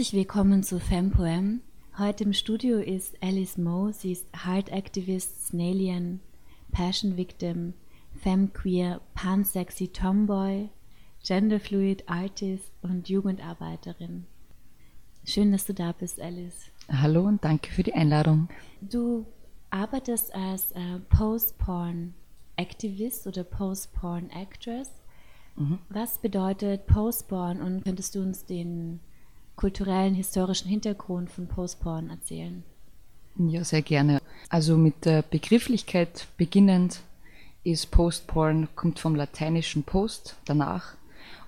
Herzlich willkommen zu FemPoem. Heute im Studio ist Alice Moe. Sie ist Heart Activist, Snalian, Passion Victim, Femqueer, Pansexy Tomboy, Genderfluid Artist und Jugendarbeiterin. Schön, dass du da bist, Alice. Hallo und danke für die Einladung. Du arbeitest als äh, Post-Porn-Aktivist oder Post-Porn-Actress. Mhm. Was bedeutet Post-Porn und könntest du uns den kulturellen, historischen Hintergrund von Post-Porn erzählen? Ja, sehr gerne. Also mit der Begrifflichkeit beginnend ist Post-Porn, kommt vom lateinischen Post, danach,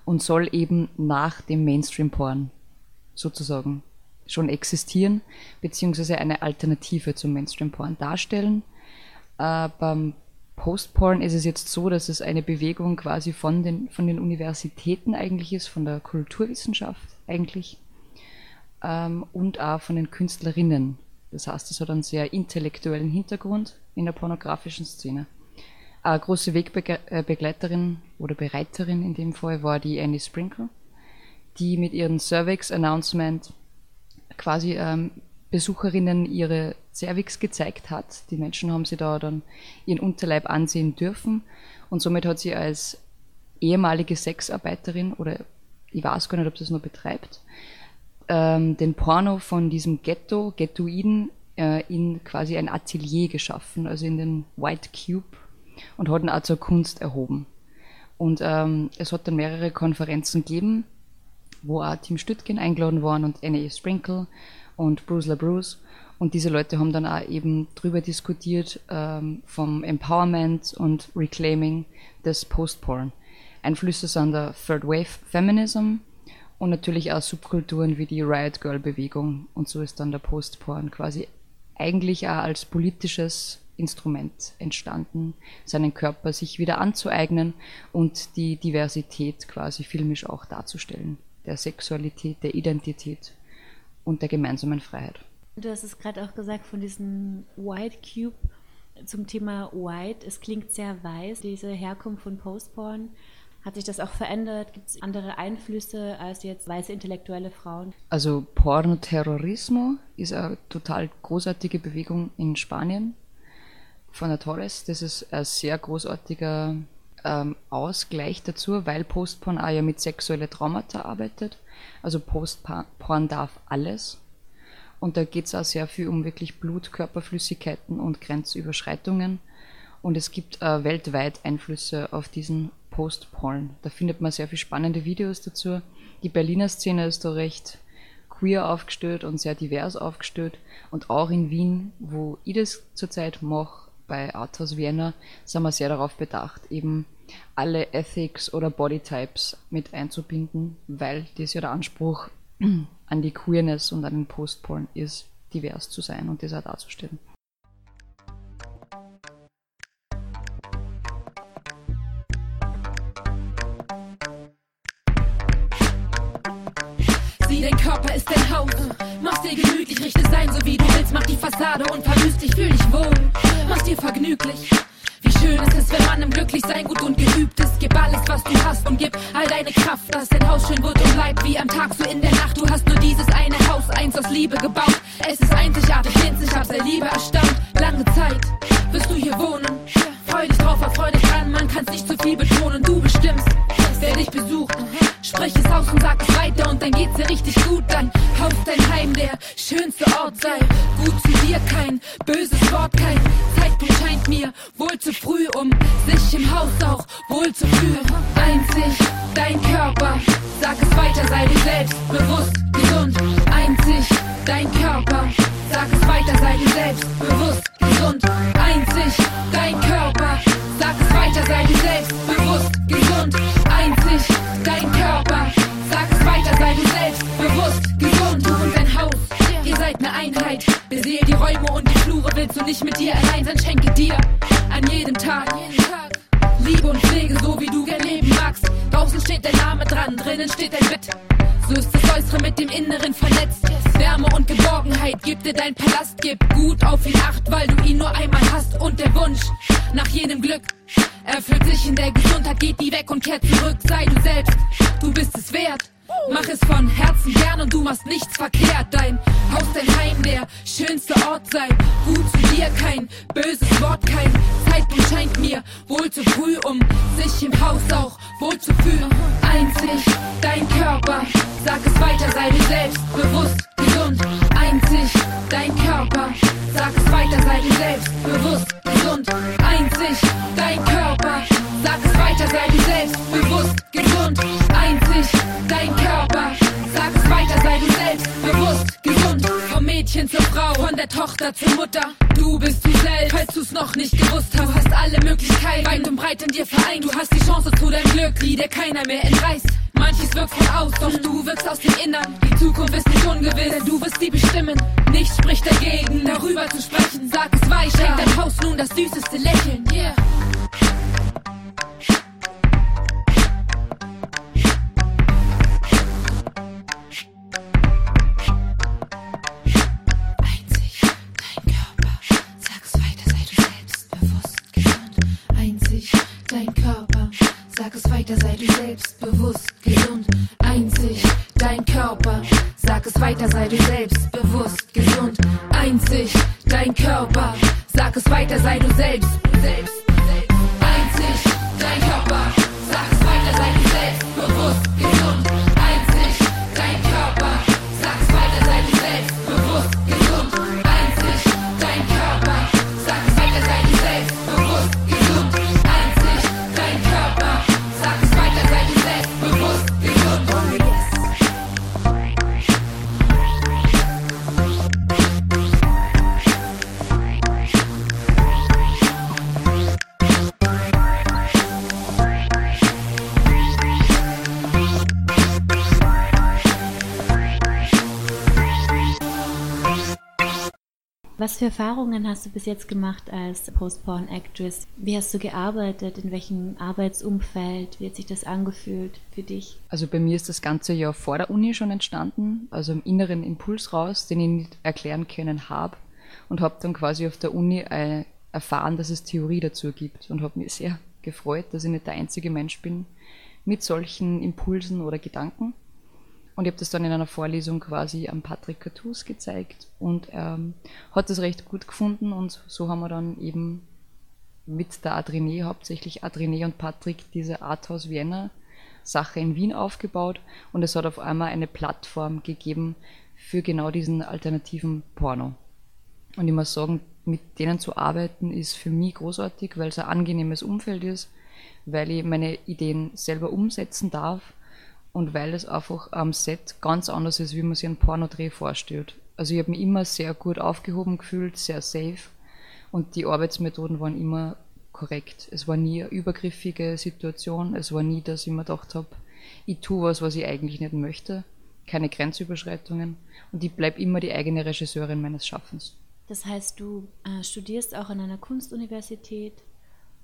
und soll eben nach dem Mainstream-Porn sozusagen schon existieren, beziehungsweise eine Alternative zum Mainstream-Porn darstellen. Äh, beim Post-Porn ist es jetzt so, dass es eine Bewegung quasi von den, von den Universitäten eigentlich ist, von der Kulturwissenschaft eigentlich, ähm, und auch von den Künstlerinnen. Das heißt, es hat einen sehr intellektuellen Hintergrund in der pornografischen Szene. Eine große Wegbegleiterin oder Bereiterin in dem Fall war die Annie Sprinkle, die mit ihrem Cervix Announcement quasi ähm, Besucherinnen ihre Cervix gezeigt hat. Die Menschen haben sie da dann ihren Unterleib ansehen dürfen und somit hat sie als ehemalige Sexarbeiterin oder ich weiß gar nicht, ob sie es noch betreibt, ähm, den Porno von diesem Ghetto, Ghettoiden, äh, in quasi ein Atelier geschaffen, also in den White Cube und hat ihn auch zur Kunst erhoben. Und ähm, es hat dann mehrere Konferenzen gegeben, wo auch Tim Stüttgen eingeladen waren und Annie Sprinkle und Bruce LaBruce. Und diese Leute haben dann auch eben drüber diskutiert ähm, vom Empowerment und Reclaiming des Post-Porn. Einflüsse sind der Third Wave Feminism, und natürlich auch Subkulturen wie die Riot Girl Bewegung und so ist dann der Post-Porn quasi eigentlich auch als politisches Instrument entstanden, seinen Körper sich wieder anzueignen und die Diversität quasi filmisch auch darzustellen, der Sexualität, der Identität und der gemeinsamen Freiheit. Du hast es gerade auch gesagt von diesem White Cube zum Thema White. Es klingt sehr weiß, diese Herkunft von Postporn. Hat sich das auch verändert? Gibt es andere Einflüsse als jetzt weiße intellektuelle Frauen? Also Pornoterrorismo ist eine total großartige Bewegung in Spanien von der Torres. Das ist ein sehr großartiger ähm, Ausgleich dazu, weil Postporn auch ja mit sexuellen Traumata arbeitet. Also Postporn darf alles. Und da geht es auch sehr viel um wirklich Blut, Körperflüssigkeiten und Grenzüberschreitungen. Und es gibt äh, weltweit Einflüsse auf diesen Post-Porn. Da findet man sehr viele spannende Videos dazu. Die Berliner Szene ist da recht queer aufgestellt und sehr divers aufgestellt. Und auch in Wien, wo ich das zurzeit mache, bei Arthouse Vienna, sind wir sehr darauf bedacht, eben alle Ethics oder Bodytypes mit einzubinden, weil das ja der Anspruch an die Queerness und an den Post-Porn ist, divers zu sein und das auch darzustellen. Dein Körper ist dein Haus. Mach's dir gemütlich, richte sein, so wie du willst. Mach die Fassade und verwüst dich, fühl dich wohl. Mach's dir vergnüglich. Wie schön ist es, wenn man im Glücklichsein gut und geübt ist. Gib alles, was du hast und gib all deine Kraft, dass dein Haus schön wird und bleibt wie am Tag, so in der Nacht. Du hast nur dieses eine Haus, eins aus Liebe gebaut. Es ist einzigartig, sich ab, sei Liebe erstaunt. Lange Zeit wirst du hier wohnen. Freu dich drauf, erfreu dich dran, man kann's nicht zu viel betonen. Du bestimmst, wer dich besucht. Sprich es aus und sag es dann geht's dir richtig gut. Dein Haus, dein Heim, der schönste Ort sei. Gut zu dir, kein böses Wort, kein Zeitpunkt scheint mir wohl zu früh, um sich im Haus auch wohl zu fühlen. Einzig dein Körper, sag es weiter, sei dir selbst bewusst, gesund. Einzig dein Körper, sag es weiter, sei dir selbst bewusst, gesund. Einzig dein Körper, sag es weiter, sei dir selbst bewusst, gesund. Besehe die Räume und die Flure, willst du nicht mit dir allein sein, schenke dir an jedem Tag. Liebe und Pflege, so wie du gern leben magst. Draußen steht dein Name dran, drinnen steht dein Bett. So ist das Äußere mit dem Inneren vernetzt. Wärme und Geborgenheit gibt dir dein Palast. Gib gut auf ihn acht, weil du ihn nur einmal hast. Und der Wunsch nach jedem Glück erfüllt sich in der Gesundheit. Geht die weg und kehrt zurück. Sei du selbst, du bist es wert. Mach es von Herzen gern und du machst nichts verkehrt. Dein Haus, dein Heim, der schönste Ort sei. Gut zu dir, kein böses Wort, kein Zeitpunkt scheint mir wohl zu früh, um sich im Haus auch wohl zu fühlen. Einzig dein Körper, sag es weiter, sei dir selbst bewusst, gesund. Einzig dein Körper, sag es weiter, sei dir selbst bewusst, gesund. Einzig dein Körper, sag es weiter, sei dir selbst bewusst, gesund. Frau, von der Tochter zur Mutter. Du bist du selbst, falls du's noch nicht gewusst hast. Du hast alle Möglichkeiten, weit und breit in dir vereint. Du hast die Chance zu deinem Glück, die dir keiner mehr entreißt. Manches wirkt von außen, doch du wirkst aus dem Innern. Die Zukunft ist nicht ungewiss, denn du wirst sie bestimmen. Nichts spricht dagegen, darüber zu sprechen. Sag es weiter, schenk dein Haus nun das süßeste Lächeln. Yeah. Weiter, sei du selbstbewusst, gesund. Einzig dein Körper, sag es weiter, sei du selbstbewusst, gesund. Einzig dein Körper, sag es weiter, sei du selbst, selbst, für Erfahrungen hast du bis jetzt gemacht als Post-Porn-Actress? Wie hast du gearbeitet? In welchem Arbeitsumfeld? Wie hat sich das angefühlt für dich? Also bei mir ist das Ganze ja vor der Uni schon entstanden, also im inneren Impuls raus, den ich nicht erklären können habe und habe dann quasi auf der Uni äh, erfahren, dass es Theorie dazu gibt und habe mich sehr gefreut, dass ich nicht der einzige Mensch bin mit solchen Impulsen oder Gedanken. Und ich habe das dann in einer Vorlesung quasi am Patrick Cartus gezeigt. Und ähm, hat das recht gut gefunden. Und so haben wir dann eben mit der Adrene, hauptsächlich Adrene und Patrick, diese Arthouse Vienna Sache in Wien aufgebaut. Und es hat auf einmal eine Plattform gegeben für genau diesen alternativen Porno. Und ich muss sagen, mit denen zu arbeiten ist für mich großartig, weil es ein angenehmes Umfeld ist, weil ich meine Ideen selber umsetzen darf und weil es einfach am Set ganz anders ist, wie man sich einen Pornodreh vorstellt. Also ich habe mich immer sehr gut aufgehoben gefühlt, sehr safe und die Arbeitsmethoden waren immer korrekt. Es war nie eine übergriffige Situation, es war nie, dass ich mir gedacht habe, ich tue was, was ich eigentlich nicht möchte, keine Grenzüberschreitungen und ich bleibe immer die eigene Regisseurin meines Schaffens. Das heißt, du äh, studierst auch an einer Kunstuniversität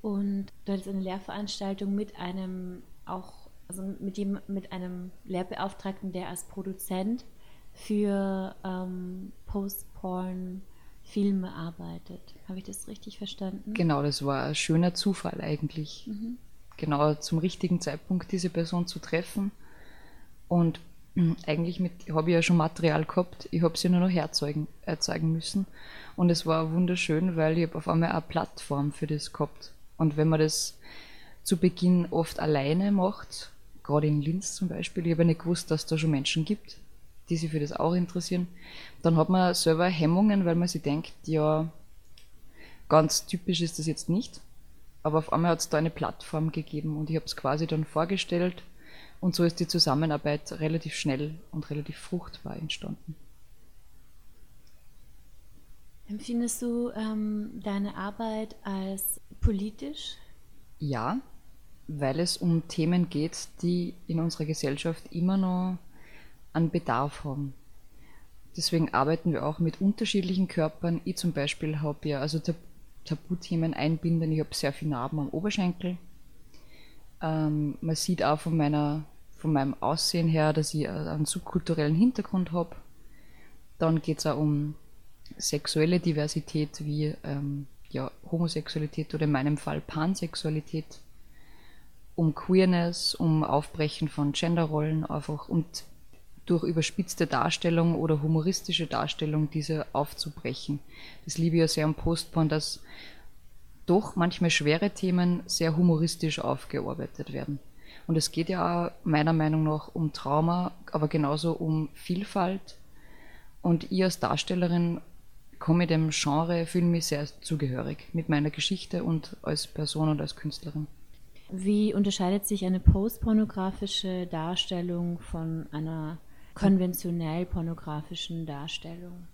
und dort ist eine Lehrveranstaltung mit einem auch also mit, dem, mit einem Lehrbeauftragten, der als Produzent für ähm, Post-Porn-Filme arbeitet. Habe ich das richtig verstanden? Genau, das war ein schöner Zufall eigentlich. Mhm. Genau zum richtigen Zeitpunkt diese Person zu treffen. Und mh, eigentlich habe ich ja schon Material gehabt, ich habe sie nur noch herzeugen erzeugen müssen. Und es war wunderschön, weil ich habe auf einmal eine Plattform für das gehabt. Und wenn man das zu Beginn oft alleine macht, gerade in Linz zum Beispiel, ich habe nicht gewusst, dass es da schon Menschen gibt, die sich für das auch interessieren, dann hat man selber Hemmungen, weil man sich denkt, ja, ganz typisch ist das jetzt nicht. Aber auf einmal hat es da eine Plattform gegeben und ich habe es quasi dann vorgestellt und so ist die Zusammenarbeit relativ schnell und relativ fruchtbar entstanden. Empfindest du ähm, deine Arbeit als politisch? Ja, weil es um Themen geht, die in unserer Gesellschaft immer noch einen Bedarf haben. Deswegen arbeiten wir auch mit unterschiedlichen Körpern. Ich zum Beispiel habe ja also Tab Tabuthemen einbinden. Ich habe sehr viele Narben am Oberschenkel. Ähm, man sieht auch von, meiner, von meinem Aussehen her, dass ich einen subkulturellen Hintergrund habe. Dann geht es auch um sexuelle Diversität wie ähm, ja, Homosexualität oder in meinem Fall Pansexualität. Um Queerness, um Aufbrechen von Genderrollen, einfach und durch überspitzte Darstellung oder humoristische Darstellung diese aufzubrechen. Das liebe ich ja sehr am Postporn, dass doch manchmal schwere Themen sehr humoristisch aufgearbeitet werden. Und es geht ja auch meiner Meinung nach um Trauma, aber genauso um Vielfalt. Und ich als Darstellerin komme dem Genre, fühle mich sehr zugehörig mit meiner Geschichte und als Person und als Künstlerin. Wie unterscheidet sich eine postpornografische Darstellung von einer konventionell pornografischen Darstellung?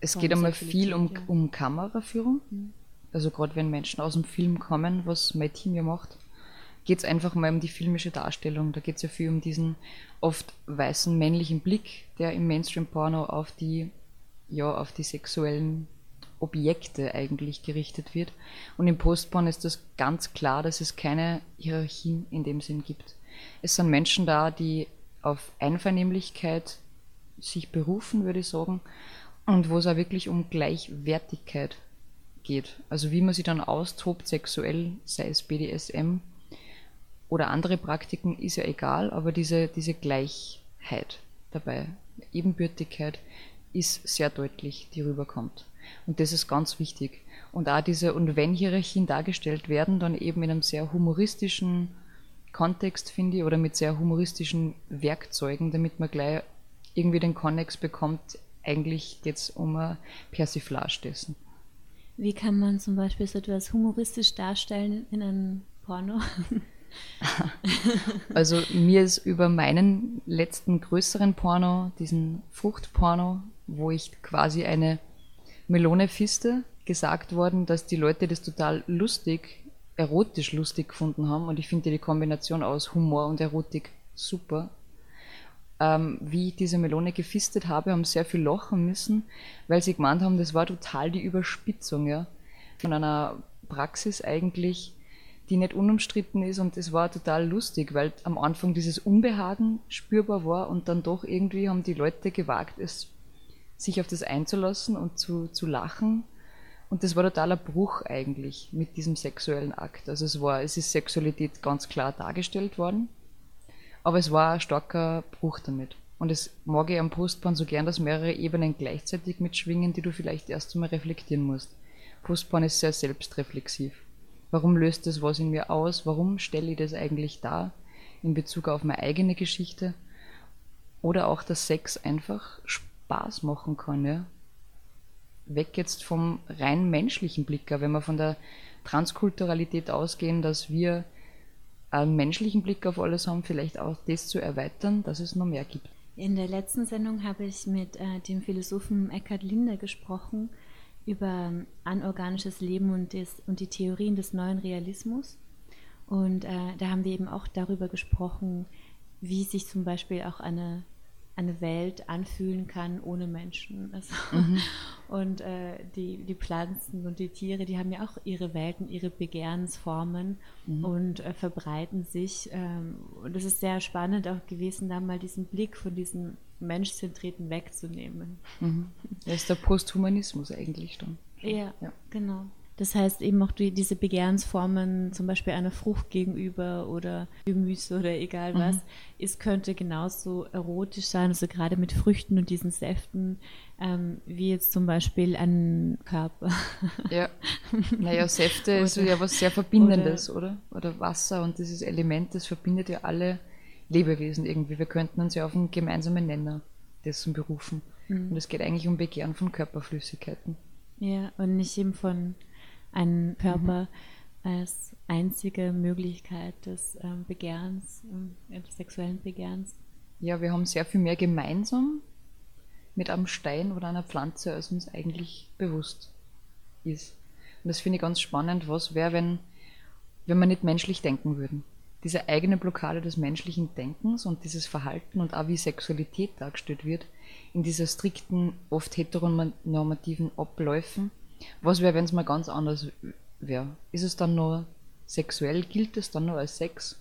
Es geht einmal viel um, um Kameraführung. Mhm. Also gerade wenn Menschen aus dem Film kommen, was mein Team ja macht, geht es einfach mal um die filmische Darstellung. Da geht es ja viel um diesen oft weißen männlichen Blick, der im Mainstream-Porno auf die, ja, auf die sexuellen Objekte eigentlich gerichtet wird. Und im Postporn ist das ganz klar, dass es keine Hierarchien in dem Sinn gibt. Es sind Menschen da, die auf Einvernehmlichkeit sich berufen, würde ich sagen, und wo es auch wirklich um Gleichwertigkeit geht. Also wie man sich dann austobt sexuell, sei es BDSM oder andere Praktiken, ist ja egal, aber diese, diese Gleichheit dabei, Ebenbürtigkeit ist sehr deutlich, die rüberkommt. Und das ist ganz wichtig. Und auch diese Und wenn Hierarchien dargestellt werden, dann eben in einem sehr humoristischen Kontext, finde ich, oder mit sehr humoristischen Werkzeugen, damit man gleich irgendwie den Konnex bekommt, eigentlich geht es um eine Persiflage dessen. Wie kann man zum Beispiel so etwas humoristisch darstellen in einem Porno? also mir ist über meinen letzten größeren Porno, diesen Fruchtporno, wo ich quasi eine Melone fiste, gesagt worden, dass die Leute das total lustig erotisch lustig gefunden haben und ich finde die Kombination aus Humor und Erotik super. Ähm, wie ich diese Melone gefistet habe, haben sehr viel lachen müssen, weil sie gemeint haben, das war total die Überspitzung ja, von einer Praxis eigentlich, die nicht unumstritten ist und es war total lustig, weil am Anfang dieses Unbehagen spürbar war und dann doch irgendwie haben die Leute gewagt, es sich auf das einzulassen und zu, zu lachen und das war totaler Bruch eigentlich mit diesem sexuellen Akt. Also es war, es ist Sexualität ganz klar dargestellt worden, aber es war ein starker Bruch damit. Und es mag ich am Postporn so gern, dass mehrere Ebenen gleichzeitig mitschwingen, die du vielleicht erst einmal reflektieren musst. Postporn ist sehr selbstreflexiv. Warum löst das was in mir aus? Warum stelle ich das eigentlich dar in Bezug auf meine eigene Geschichte? Oder auch, dass Sex einfach Spaß machen kann, ja? weg jetzt vom rein menschlichen Blick, wenn wir von der Transkulturalität ausgehen, dass wir einen menschlichen Blick auf alles haben, vielleicht auch das zu erweitern, dass es noch mehr gibt. In der letzten Sendung habe ich mit äh, dem Philosophen Eckhard Linde gesprochen über anorganisches Leben und, des, und die Theorien des neuen Realismus. Und äh, da haben wir eben auch darüber gesprochen, wie sich zum Beispiel auch eine eine Welt anfühlen kann ohne Menschen. Also, mhm. Und äh, die, die Pflanzen und die Tiere, die haben ja auch ihre Welten, ihre Begehrensformen mhm. und äh, verbreiten sich. Ähm, und es ist sehr spannend auch gewesen, da mal diesen Blick von diesem Menschzentrierten wegzunehmen. Mhm. Das ist der Posthumanismus eigentlich dann. Ja, ja, genau. Das heißt eben auch die, diese Begehrensformen, zum Beispiel einer Frucht gegenüber oder Gemüse oder egal was, mhm. es könnte genauso erotisch sein, also gerade mit Früchten und diesen Säften, ähm, wie jetzt zum Beispiel ein Körper. Ja, naja, Säfte ist ja was sehr Verbindendes, oder, oder? Oder Wasser und dieses Element, das verbindet ja alle Lebewesen irgendwie. Wir könnten uns ja auf einen gemeinsamen Nenner dessen berufen. Mhm. Und es geht eigentlich um Begehren von Körperflüssigkeiten. Ja, und nicht eben von einen Körper mhm. als einzige Möglichkeit des ähm, Begehrens, äh, des sexuellen Begehrens. Ja, wir haben sehr viel mehr gemeinsam mit einem Stein oder einer Pflanze, als uns eigentlich bewusst ist. Und das finde ich ganz spannend, was wäre, wenn, wenn wir nicht menschlich denken würden. Diese eigene Blockade des menschlichen Denkens und dieses Verhalten und auch wie Sexualität dargestellt wird, in dieser strikten, oft heteronormativen Abläufen, was wäre, wenn es mal ganz anders wäre? Ist es dann nur sexuell, gilt es dann nur als Sex?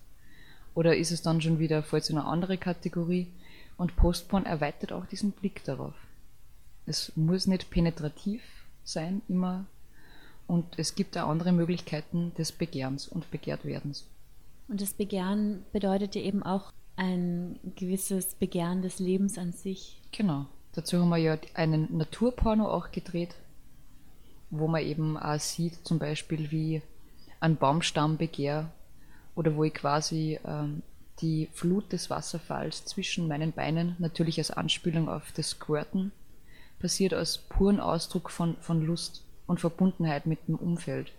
Oder ist es dann schon wieder, falls in eine andere Kategorie? Und Postporn erweitert auch diesen Blick darauf. Es muss nicht penetrativ sein, immer. Und es gibt auch andere Möglichkeiten des Begehrens und Begehrtwerdens. Und das Begehren bedeutet ja eben auch ein gewisses Begehren des Lebens an sich. Genau. Dazu haben wir ja einen Naturporno auch gedreht, wo man eben auch sieht, zum Beispiel wie ein Baumstammbegehr oder wo ich quasi ähm, die Flut des Wasserfalls zwischen meinen Beinen, natürlich als Anspielung auf das Squirten, passiert als puren Ausdruck von, von Lust und Verbundenheit mit dem Umfeld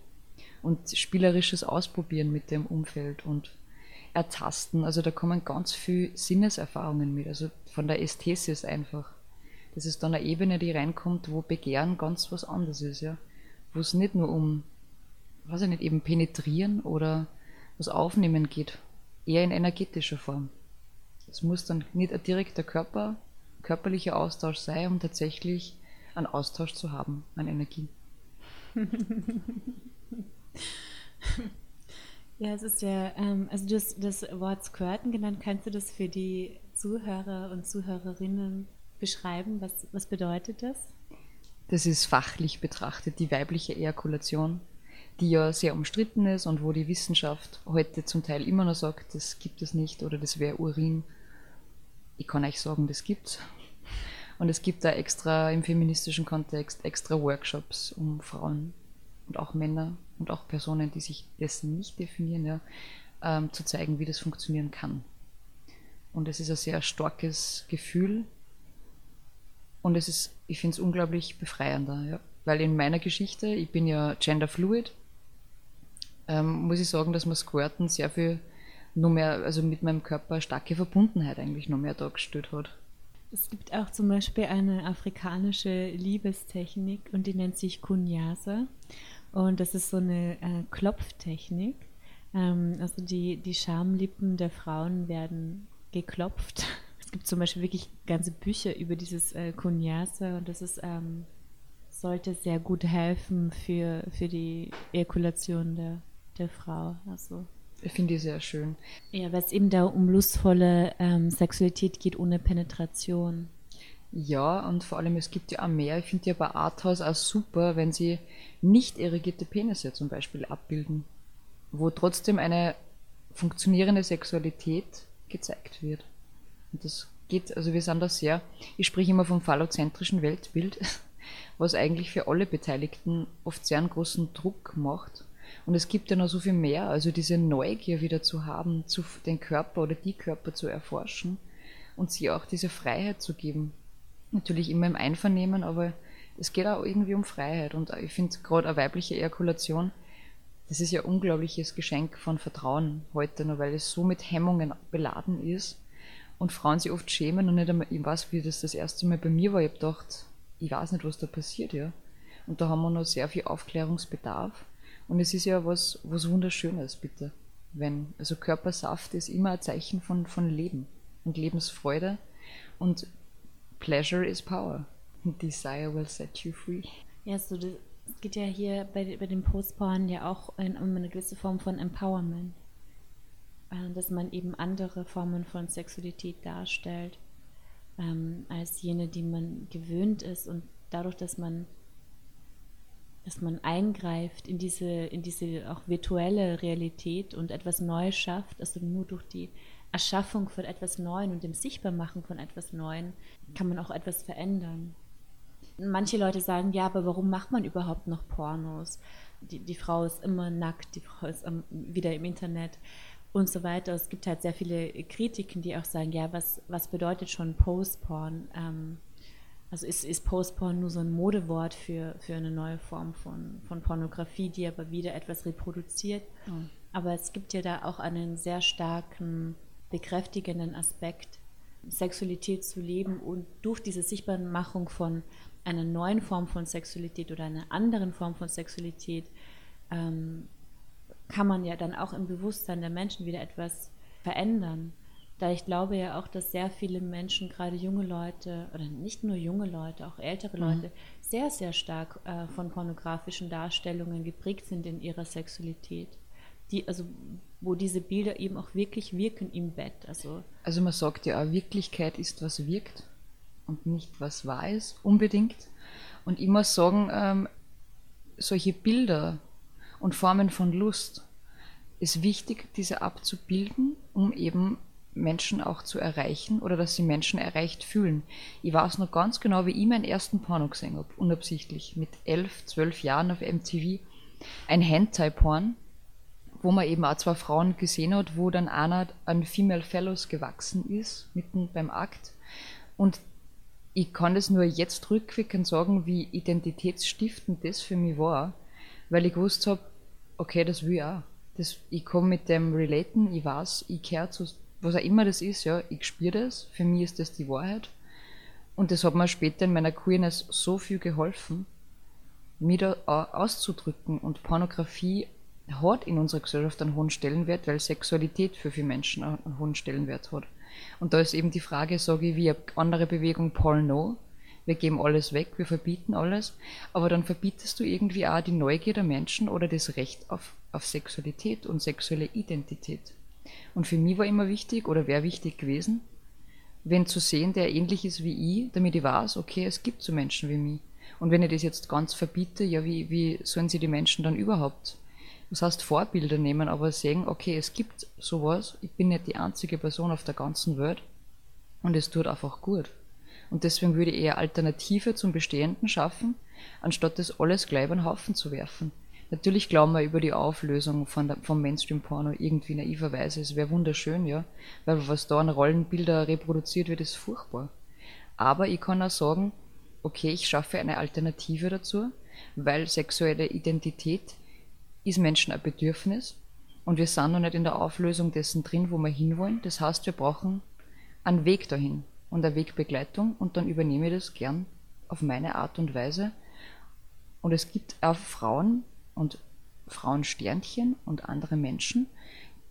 und spielerisches Ausprobieren mit dem Umfeld und Ertasten. Also da kommen ganz viele Sinneserfahrungen mit, also von der Ästhesis einfach. Das ist dann eine Ebene, die reinkommt, wo Begehren ganz was anderes ist, ja. Wo es nicht nur um, weiß ich nicht, eben penetrieren oder was aufnehmen geht, eher in energetischer Form. Es muss dann nicht ein direkter Körper, körperlicher Austausch sein, um tatsächlich einen Austausch zu haben an Energie. Ja, es ist ja, ähm, also hast das Wort Squirten genannt. Kannst du das für die Zuhörer und Zuhörerinnen beschreiben? Was, was bedeutet das? Das ist fachlich betrachtet die weibliche Ejakulation, die ja sehr umstritten ist und wo die Wissenschaft heute zum Teil immer noch sagt, das gibt es nicht oder das wäre Urin. Ich kann euch sagen, das gibt's. Und es gibt da extra im feministischen Kontext extra Workshops, um Frauen und auch Männer und auch Personen, die sich dessen nicht definieren, ja, ähm, zu zeigen, wie das funktionieren kann. Und es ist ein sehr starkes Gefühl und es ist, ich finde es unglaublich befreiender, ja. weil in meiner Geschichte, ich bin ja genderfluid, ähm, muss ich sagen, dass man Squirten sehr viel nur mehr, also mit meinem Körper starke Verbundenheit eigentlich noch mehr dargestellt hat. Es gibt auch zum Beispiel eine afrikanische Liebestechnik und die nennt sich Kunyasa. Und das ist so eine äh, Klopftechnik. Ähm, also die, die Schamlippen der Frauen werden geklopft. Es gibt zum Beispiel wirklich ganze Bücher über dieses äh, Kunyasa und das ist, ähm, sollte sehr gut helfen für, für die Ejakulation der, der Frau. Also ich finde die sehr schön. Ja, weil es eben da um lustvolle ähm, Sexualität geht ohne Penetration. Ja, und vor allem, es gibt ja auch mehr. Ich finde ja bei Arthouse auch super, wenn sie nicht irrigierte Penisse zum Beispiel abbilden, wo trotzdem eine funktionierende Sexualität gezeigt wird. Und das geht, also wir sind da sehr, ich spreche immer vom phallozentrischen Weltbild, was eigentlich für alle Beteiligten oft sehr einen großen Druck macht. Und es gibt ja noch so viel mehr, also diese Neugier wieder zu haben, zu, den Körper oder die Körper zu erforschen und sie auch diese Freiheit zu geben, Natürlich immer im Einvernehmen, aber es geht auch irgendwie um Freiheit. Und ich finde gerade eine weibliche Ejakulation, das ist ja ein unglaubliches Geschenk von Vertrauen heute noch, weil es so mit Hemmungen beladen ist und Frauen sich oft schämen und nicht einmal, ich weiß, wie das das erste Mal bei mir war, ich habe gedacht, ich weiß nicht, was da passiert, ja. Und da haben wir noch sehr viel Aufklärungsbedarf. Und es ist ja was, was Wunderschönes, bitte. Wenn, also Körpersaft ist immer ein Zeichen von, von Leben und Lebensfreude. Und Pleasure is power. Desire will set you free. Ja, so das, es geht ja hier bei, bei dem Postporn ja auch in, um eine gewisse Form von Empowerment. Äh, dass man eben andere Formen von Sexualität darstellt, ähm, als jene, die man gewöhnt ist. Und dadurch, dass man dass man eingreift in diese, in diese auch virtuelle Realität und etwas Neues schafft, also nur durch die Erschaffung von etwas Neuem und dem Sichtbarmachen von etwas Neuem kann man auch etwas verändern. Manche Leute sagen, ja, aber warum macht man überhaupt noch Pornos? Die, die Frau ist immer nackt, die Frau ist wieder im Internet und so weiter. Es gibt halt sehr viele Kritiken, die auch sagen, ja, was, was bedeutet schon Post-Porn? Ähm, also ist, ist Post-Porn nur so ein Modewort für, für eine neue Form von, von Pornografie, die aber wieder etwas reproduziert. Mhm. Aber es gibt ja da auch einen sehr starken bekräftigenden Aspekt, Sexualität zu leben und durch diese Sichtbarmachung von einer neuen Form von Sexualität oder einer anderen Form von Sexualität ähm, kann man ja dann auch im Bewusstsein der Menschen wieder etwas verändern. Da ich glaube ja auch, dass sehr viele Menschen, gerade junge Leute, oder nicht nur junge Leute, auch ältere mhm. Leute, sehr, sehr stark äh, von pornografischen Darstellungen geprägt sind in ihrer Sexualität. Die, also wo diese Bilder eben auch wirklich wirken im Bett. Also, also man sagt ja auch, Wirklichkeit ist, was wirkt und nicht, was wahr ist, unbedingt. Und ich muss sagen, ähm, solche Bilder und Formen von Lust ist wichtig, diese abzubilden, um eben Menschen auch zu erreichen oder dass sie Menschen erreicht fühlen. Ich weiß noch ganz genau, wie ich meinen ersten Porno gesehen habe, unabsichtlich, mit elf, zwölf Jahren auf MTV. Ein Hentai-Porn, wo man eben auch zwei Frauen gesehen hat, wo dann einer an Female Fellows gewachsen ist, mitten beim Akt. Und ich kann das nur jetzt rückwirkend sagen, wie identitätsstiftend das für mich war, weil ich gewusst habe, okay, das will ich auch. Das, ich komme mit dem Relaten, ich weiß, ich kehre zu was auch immer das ist, ja, ich spüre das, für mich ist das die Wahrheit. Und das hat mir später in meiner Queerness so viel geholfen, mich da auszudrücken. Und Pornografie hat in unserer Gesellschaft einen hohen Stellenwert, weil Sexualität für viele Menschen einen hohen Stellenwert hat. Und da ist eben die Frage, sage ich, wie eine andere Bewegung Porno, wir geben alles weg, wir verbieten alles, aber dann verbietest du irgendwie auch die Neugier der Menschen oder das Recht auf, auf Sexualität und sexuelle Identität. Und für mich war immer wichtig oder wäre wichtig gewesen, wenn zu sehen, der ähnlich ist wie ich, damit ich weiß, okay, es gibt so Menschen wie mich. Und wenn ich das jetzt ganz verbiete, ja, wie, wie sollen sie die Menschen dann überhaupt, das heißt Vorbilder nehmen, aber sehen, okay, es gibt sowas, ich bin nicht die einzige Person auf der ganzen Welt und es tut einfach gut. Und deswegen würde ich eher Alternative zum Bestehenden schaffen, anstatt das alles gleich über den Haufen zu werfen. Natürlich glauben wir über die Auflösung von der, vom Mainstream-Porno irgendwie naiverweise. Es wäre wunderschön, ja. Weil was da an Rollenbilder reproduziert wird, ist furchtbar. Aber ich kann auch sagen, okay, ich schaffe eine Alternative dazu, weil sexuelle Identität ist Menschen ein Bedürfnis und wir sind noch nicht in der Auflösung dessen drin, wo wir hinwollen. Das heißt, wir brauchen einen Weg dahin und eine Wegbegleitung und dann übernehme ich das gern auf meine Art und Weise. Und es gibt auch Frauen, und Frauensternchen und andere Menschen,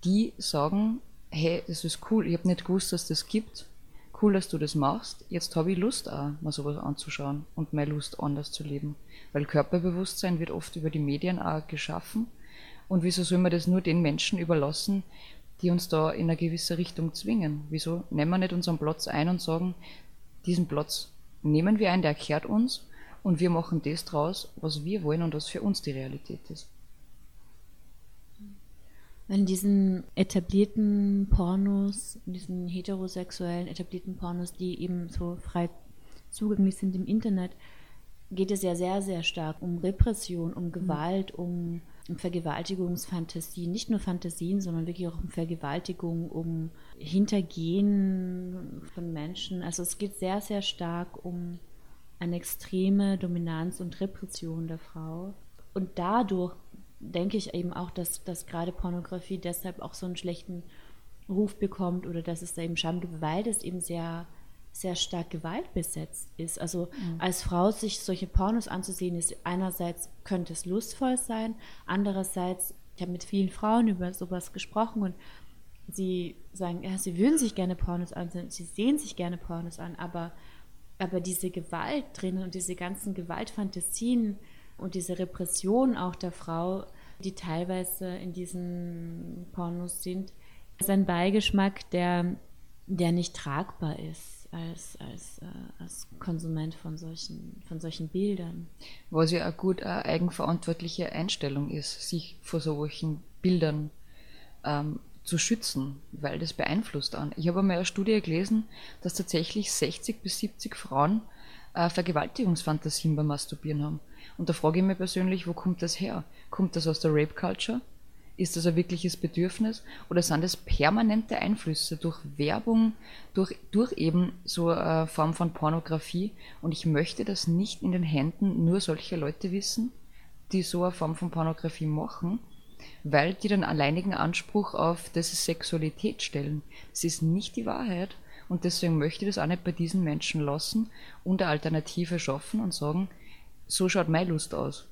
die sagen, hey, das ist cool, ich habe nicht gewusst, dass das gibt. Cool, dass du das machst. Jetzt habe ich Lust auch, mal sowas anzuschauen und meine Lust anders zu leben. Weil Körperbewusstsein wird oft über die Medien auch geschaffen. Und wieso soll man das nur den Menschen überlassen, die uns da in eine gewisse Richtung zwingen? Wieso nehmen wir nicht unseren Platz ein und sagen, diesen Platz nehmen wir ein, der kehrt uns und wir machen das draus, was wir wollen und was für uns die Realität ist. In diesen etablierten Pornos, in diesen heterosexuellen etablierten Pornos, die eben so frei zugänglich sind im Internet, geht es ja sehr, sehr stark um Repression, um Gewalt, um, um Vergewaltigungsfantasien, nicht nur Fantasien, sondern wirklich auch um Vergewaltigung, um Hintergehen von Menschen. Also es geht sehr, sehr stark um eine extreme Dominanz und Repression der Frau. Und dadurch denke ich eben auch, dass, dass gerade Pornografie deshalb auch so einen schlechten Ruf bekommt oder dass es da eben Scham gibt, weil das eben sehr, sehr stark gewaltbesetzt ist. Also mhm. als Frau sich solche Pornos anzusehen, ist einerseits könnte es lustvoll sein, andererseits, ich habe mit vielen Frauen über sowas gesprochen und sie sagen, ja, sie würden sich gerne Pornos ansehen, sie sehen sich gerne Pornos an, aber aber diese Gewalt drin und diese ganzen Gewaltfantasien und diese Repression auch der Frau, die teilweise in diesen Pornos sind, ist ein Beigeschmack, der, der nicht tragbar ist als, als, äh, als Konsument von solchen, von solchen Bildern. Was ja auch gut eine eigenverantwortliche Einstellung ist, sich vor solchen Bildern ähm, zu schützen, weil das beeinflusst an. Ich habe einmal eine Studie gelesen, dass tatsächlich 60 bis 70 Frauen äh, Vergewaltigungsfantasien beim Masturbieren haben. Und da frage ich mich persönlich, wo kommt das her? Kommt das aus der Rape Culture? Ist das ein wirkliches Bedürfnis? Oder sind das permanente Einflüsse durch Werbung, durch, durch eben so eine Form von Pornografie? Und ich möchte das nicht in den Händen nur solcher Leute wissen, die so eine Form von Pornografie machen, weil die den alleinigen Anspruch auf das ist Sexualität stellen. Das ist nicht die Wahrheit und deswegen möchte ich das auch nicht bei diesen Menschen lassen und eine Alternative schaffen und sagen, so schaut meine Lust aus.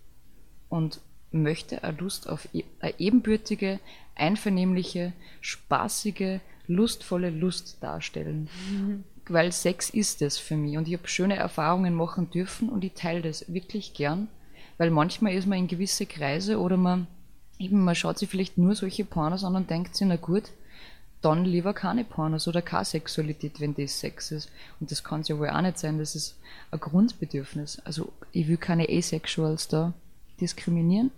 Und möchte eine Lust auf e-, eine ebenbürtige, einvernehmliche, spaßige, lustvolle Lust darstellen. Mhm. Weil Sex ist es für mich und ich habe schöne Erfahrungen machen dürfen und ich teile das wirklich gern, weil manchmal ist man in gewisse Kreise oder man eben, man schaut sich vielleicht nur solche Pornos an und denkt sich, na gut, dann lieber keine Pornos oder keine Sexualität, wenn das Sex ist. Und das kann es ja wohl auch nicht sein, das ist ein Grundbedürfnis. Also ich will keine Asexuals da diskriminieren,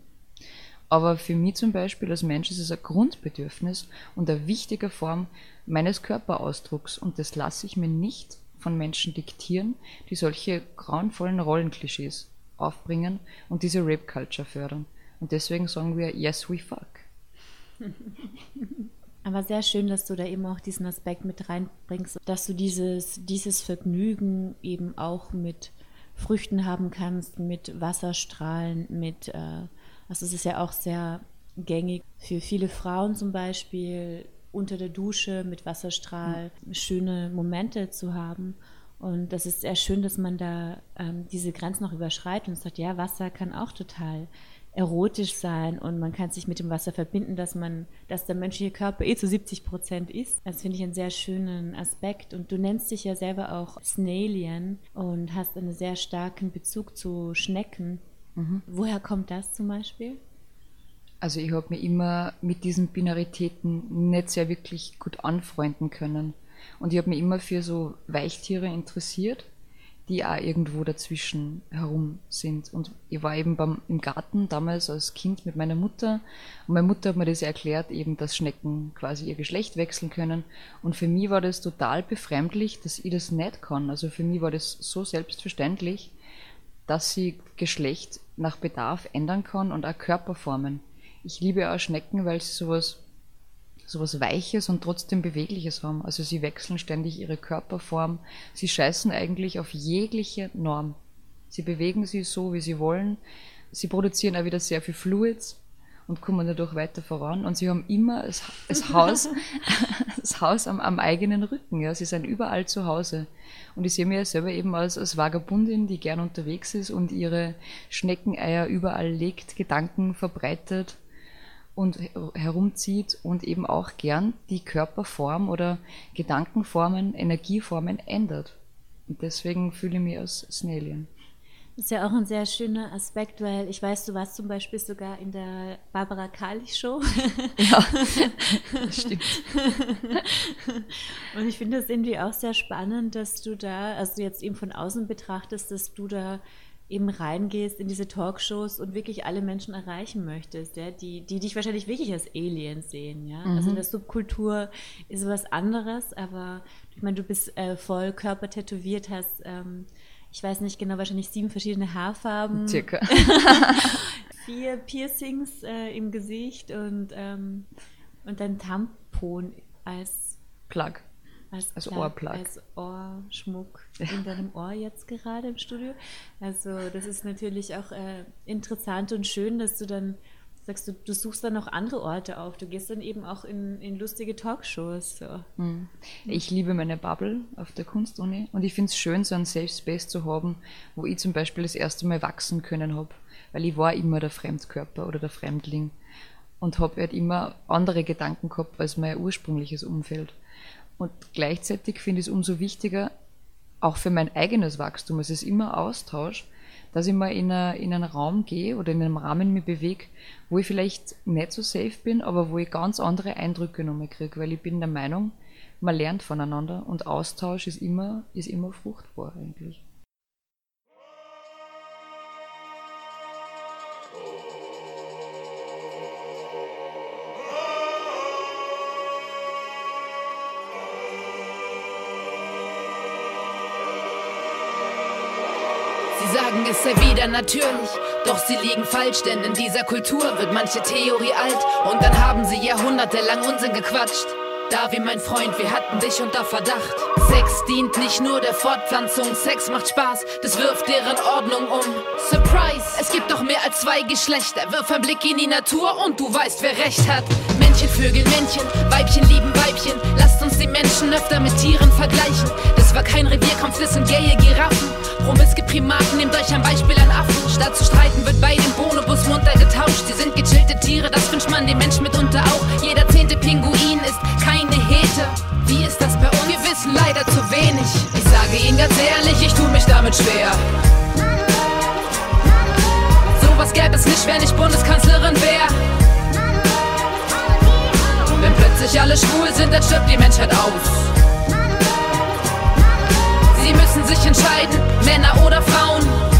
Aber für mich zum Beispiel als Mensch ist es ein Grundbedürfnis und eine wichtige Form meines Körperausdrucks. Und das lasse ich mir nicht von Menschen diktieren, die solche grauenvollen Rollenklischees aufbringen und diese Rape-Culture fördern. Und deswegen sagen wir, yes, we fuck. Aber sehr schön, dass du da eben auch diesen Aspekt mit reinbringst, dass du dieses, dieses Vergnügen eben auch mit Früchten haben kannst, mit Wasserstrahlen, mit, äh, also es ist ja auch sehr gängig für viele Frauen zum Beispiel, unter der Dusche mit Wasserstrahl mhm. schöne Momente zu haben. Und das ist sehr schön, dass man da ähm, diese Grenzen noch überschreitet und sagt, ja, Wasser kann auch total erotisch sein und man kann sich mit dem Wasser verbinden, dass man, dass der menschliche Körper eh zu 70 Prozent ist. Das finde ich einen sehr schönen Aspekt. Und du nennst dich ja selber auch Snailien und hast einen sehr starken Bezug zu Schnecken. Mhm. Woher kommt das zum Beispiel? Also ich habe mich immer mit diesen Binaritäten nicht sehr wirklich gut anfreunden können. Und ich habe mich immer für so Weichtiere interessiert die auch irgendwo dazwischen herum sind. Und ich war eben beim, im Garten damals als Kind mit meiner Mutter und meine Mutter hat mir das erklärt, eben, dass Schnecken quasi ihr Geschlecht wechseln können. Und für mich war das total befremdlich, dass ich das nicht kann. Also für mich war das so selbstverständlich, dass sie Geschlecht nach Bedarf ändern kann und auch Körperformen. Ich liebe auch Schnecken, weil sie sowas sowas Weiches und trotzdem Bewegliches haben. Also sie wechseln ständig ihre Körperform. Sie scheißen eigentlich auf jegliche Norm. Sie bewegen sie so, wie sie wollen. Sie produzieren auch wieder sehr viel Fluids und kommen dadurch weiter voran. Und sie haben immer das, das Haus, das Haus am, am, eigenen Rücken. Ja. Sie sind überall zu Hause. Und ich sehe mir ja selber eben als, als Vagabundin, die gern unterwegs ist und ihre Schneckeneier überall legt, Gedanken verbreitet und herumzieht und eben auch gern die Körperform oder Gedankenformen, Energieformen ändert. Und deswegen fühle ich mich als Snalien. Das ist ja auch ein sehr schöner Aspekt, weil ich weiß, du warst zum Beispiel sogar in der Barbara Kalich Show. Ja, stimmt. Und ich finde das irgendwie auch sehr spannend, dass du da, also jetzt eben von außen betrachtest, dass du da eben reingehst in diese Talkshows und wirklich alle Menschen erreichen möchtest, ja, die, die dich wahrscheinlich wirklich als Aliens sehen, ja. Mhm. Also in der Subkultur ist was anderes, aber ich meine, du bist äh, voll körpertätowiert, hast, ähm, ich weiß nicht genau, wahrscheinlich sieben verschiedene Haarfarben. Circa. vier Piercings äh, im Gesicht und, ähm, und ein Tampon als Plug. Als, als Ohrplug. Als Ohrschmuck ja. in deinem Ohr jetzt gerade im Studio. Also das ist natürlich auch äh, interessant und schön, dass du dann sagst, du, du suchst dann noch andere Orte auf. Du gehst dann eben auch in, in lustige Talkshows. So. Mhm. Ich liebe meine Bubble auf der Kunstuni und ich finde es schön, so einen Safe Space zu haben, wo ich zum Beispiel das erste Mal wachsen können habe, weil ich war immer der Fremdkörper oder der Fremdling und habe halt immer andere Gedanken gehabt als mein ursprüngliches Umfeld. Und gleichzeitig finde ich es umso wichtiger, auch für mein eigenes Wachstum, es ist immer Austausch, dass ich mal in, eine, in einen Raum gehe oder in einem Rahmen mich bewege, wo ich vielleicht nicht so safe bin, aber wo ich ganz andere Eindrücke nochmal kriege, weil ich bin der Meinung, man lernt voneinander und Austausch ist immer, ist immer fruchtbar eigentlich. Sei wieder natürlich. Doch sie liegen falsch, denn in dieser Kultur wird manche Theorie alt und dann haben sie jahrhundertelang Unsinn gequatscht. Da wie mein Freund, wir hatten dich unter Verdacht. Sex dient nicht nur der Fortpflanzung, Sex macht Spaß, das wirft deren Ordnung um. Surprise, es gibt doch mehr als zwei Geschlechter. Wirf ein Blick in die Natur und du weißt, wer recht hat. Männchen, Vögel, Männchen, Weibchen lieben Weibchen. Lasst uns die Menschen öfter mit Tieren vergleichen. Das war kein Revierkampf, das sind gaye Giraffen. Promiske Primaten, nehmt euch ein Beispiel an Affen. Statt zu streiten wird bei dem Bonobus munter getauscht. Sie sind gechillte Tiere, das wünscht man dem Menschen mitunter auch. Jeder zehnte Pinguin ist keine Hete. Wie ist das bei uns? Wir wissen leider zu wenig. Ich sage Ihnen ganz ehrlich, ich tu mich damit schwer. Sowas gäbe es nicht, wenn ich Bundeskanzlerin wäre. Wenn plötzlich alle schwul sind, dann stirbt die Menschheit aus. Sie müssen sich entscheiden, Männer oder Frauen.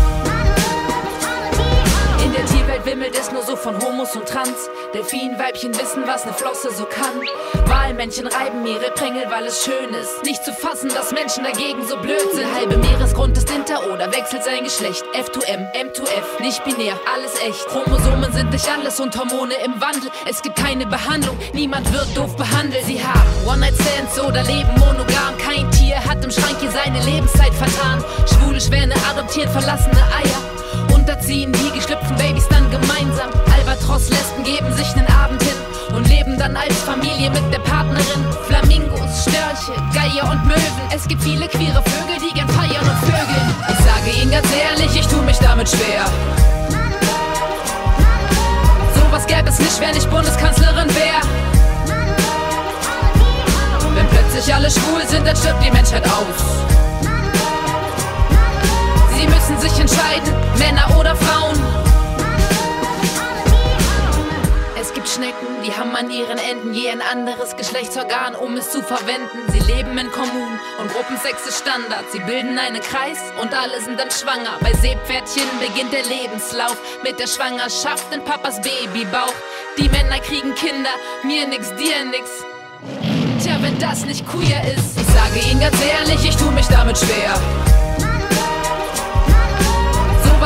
Wimmelt es nur so von Homos und Trans. Delfinweibchen wissen, was ne Flosse so kann. Wahlmännchen reiben ihre Prängel, weil es schön ist. Nicht zu fassen, dass Menschen dagegen so blöd sind. Halbe Meeresgrund ist hinter oder wechselt sein Geschlecht. F2M, M2F, nicht binär, alles echt. Chromosomen sind nicht alles und Hormone im Wandel. Es gibt keine Behandlung, niemand wird doof behandelt. Sie haben One-Night-Stands oder leben monogam. Kein Tier hat im Schrank hier seine Lebenszeit vertan. Schwule Schwäne adoptieren verlassene Eier. Unterziehen die geschlüpften Babys dann gemeinsam. Albatros-Lesben geben sich nen Abend hin und leben dann als Familie mit der Partnerin. Flamingos, Störche, Geier und Möwen. Es gibt viele queere Vögel, die gern feiern und vögeln. Ich sage Ihnen ganz ehrlich, ich tu mich damit schwer. Sowas gäbe es nicht, wenn ich Bundeskanzlerin wär. Wenn plötzlich alle schwul sind, dann stirbt die Menschheit aus. Sie müssen sich entscheiden, Männer oder Frauen. Es gibt Schnecken, die haben an ihren Enden je ein anderes Geschlechtsorgan, um es zu verwenden. Sie leben in Kommunen und Gruppensex ist Standard. Sie bilden einen Kreis und alle sind dann schwanger. Bei Seepferdchen beginnt der Lebenslauf mit der Schwangerschaft in Papas Babybauch. Die Männer kriegen Kinder, mir nix, dir nix. Tja, wenn das nicht queer ist, ich sage Ihnen ganz ehrlich, ich tu mich damit schwer.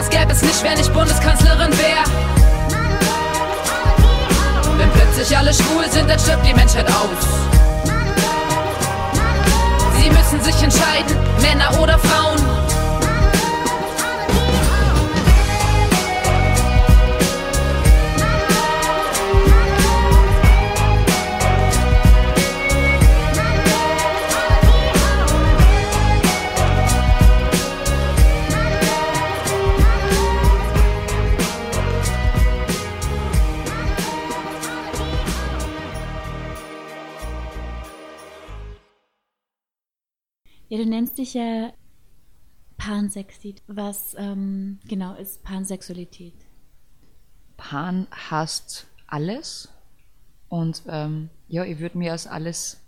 Sowas gäbe es nicht, wenn ich Bundeskanzlerin wär. Wenn plötzlich alle schwul sind, dann stirbt die Menschheit aus. Sie müssen sich entscheiden, Männer oder Frauen. Du nennst dich ja Pansexit. Was ähm, genau ist Pansexualität? Pan heißt alles und ähm, ja, ich würde mir als alles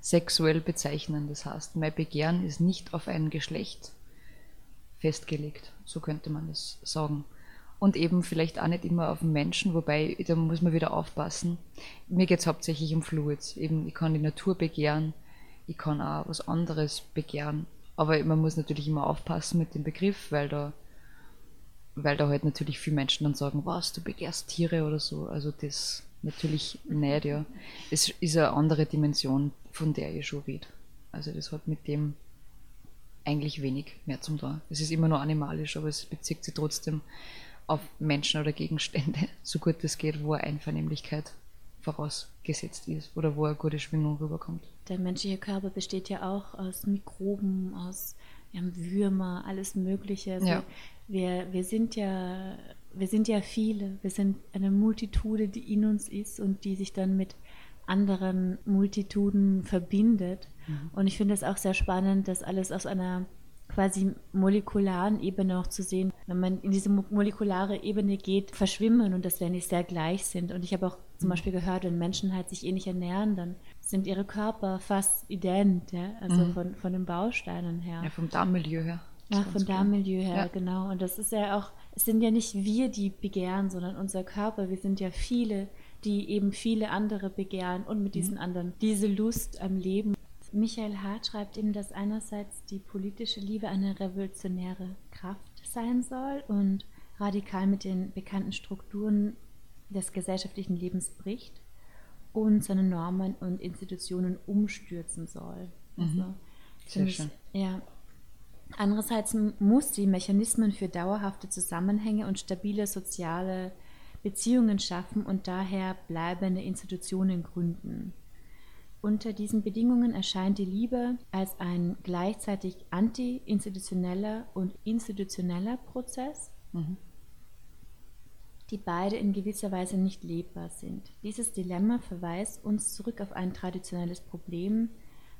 sexuell bezeichnen. Das heißt, mein Begehren ist nicht auf ein Geschlecht festgelegt, so könnte man das sagen. Und eben vielleicht auch nicht immer auf den Menschen, wobei da muss man wieder aufpassen. Mir geht es hauptsächlich um Fluids. Eben, ich kann die Natur begehren, ich kann auch was anderes begehren. Aber man muss natürlich immer aufpassen mit dem Begriff, weil da, weil da halt natürlich viele Menschen dann sagen, was, du begehrst Tiere oder so. Also das natürlich nicht, ja. Es ist eine andere Dimension, von der ich schon rede. Also das hat mit dem eigentlich wenig mehr zum tun. Es ist immer nur animalisch, aber es bezieht sich trotzdem auf Menschen oder Gegenstände, so gut es geht, wo Einvernehmlichkeit vorausgesetzt ist oder wo eine gute Schwingung rüberkommt. Der menschliche Körper besteht ja auch aus Mikroben, aus ja, Würmer, alles Mögliche. Also Ja. wir, wir, sind ja, wir sind ja viele. Wir sind eine Multitude, die in uns ist und die sich dann mit anderen Multituden verbindet. Und ich finde es auch sehr spannend, das alles aus einer quasi molekularen Ebene auch zu sehen. Wenn man in diese mo- molekulare Ebene geht, verschwimmen und dass wir nicht sehr gleich sind. Und ich habe auch zum Beispiel gehört, wenn Menschen halt sich ähnlich ernähren, dann sind ihre Körper fast ident, ja? also von, von den Bausteinen her. Ja, vom Darmmilieu her. Ach, Ganz von klar. Darmmilieu her, Ja. genau. Und das ist ja auch, es sind ja nicht wir, die begehren, sondern unser Körper. Wir sind ja viele, die eben viele andere begehren und mit diesen anderen diese Lust am Leben. Michael Hart schreibt eben, dass einerseits die politische Liebe eine revolutionäre Kraft sein soll und radikal mit den bekannten Strukturen des gesellschaftlichen Lebens bricht und seine Normen und Institutionen umstürzen soll. Also, Sehr finde ich- schön. Ja, Andererseits muss sie Mechanismen für dauerhafte Zusammenhänge und stabile soziale Beziehungen schaffen und daher bleibende Institutionen gründen. Unter diesen Bedingungen erscheint die Liebe als ein gleichzeitig anti-institutioneller und institutioneller Prozess, Mhm. Die beide in gewisser Weise nicht lebbar sind. Dieses Dilemma verweist uns zurück auf ein traditionelles Problem,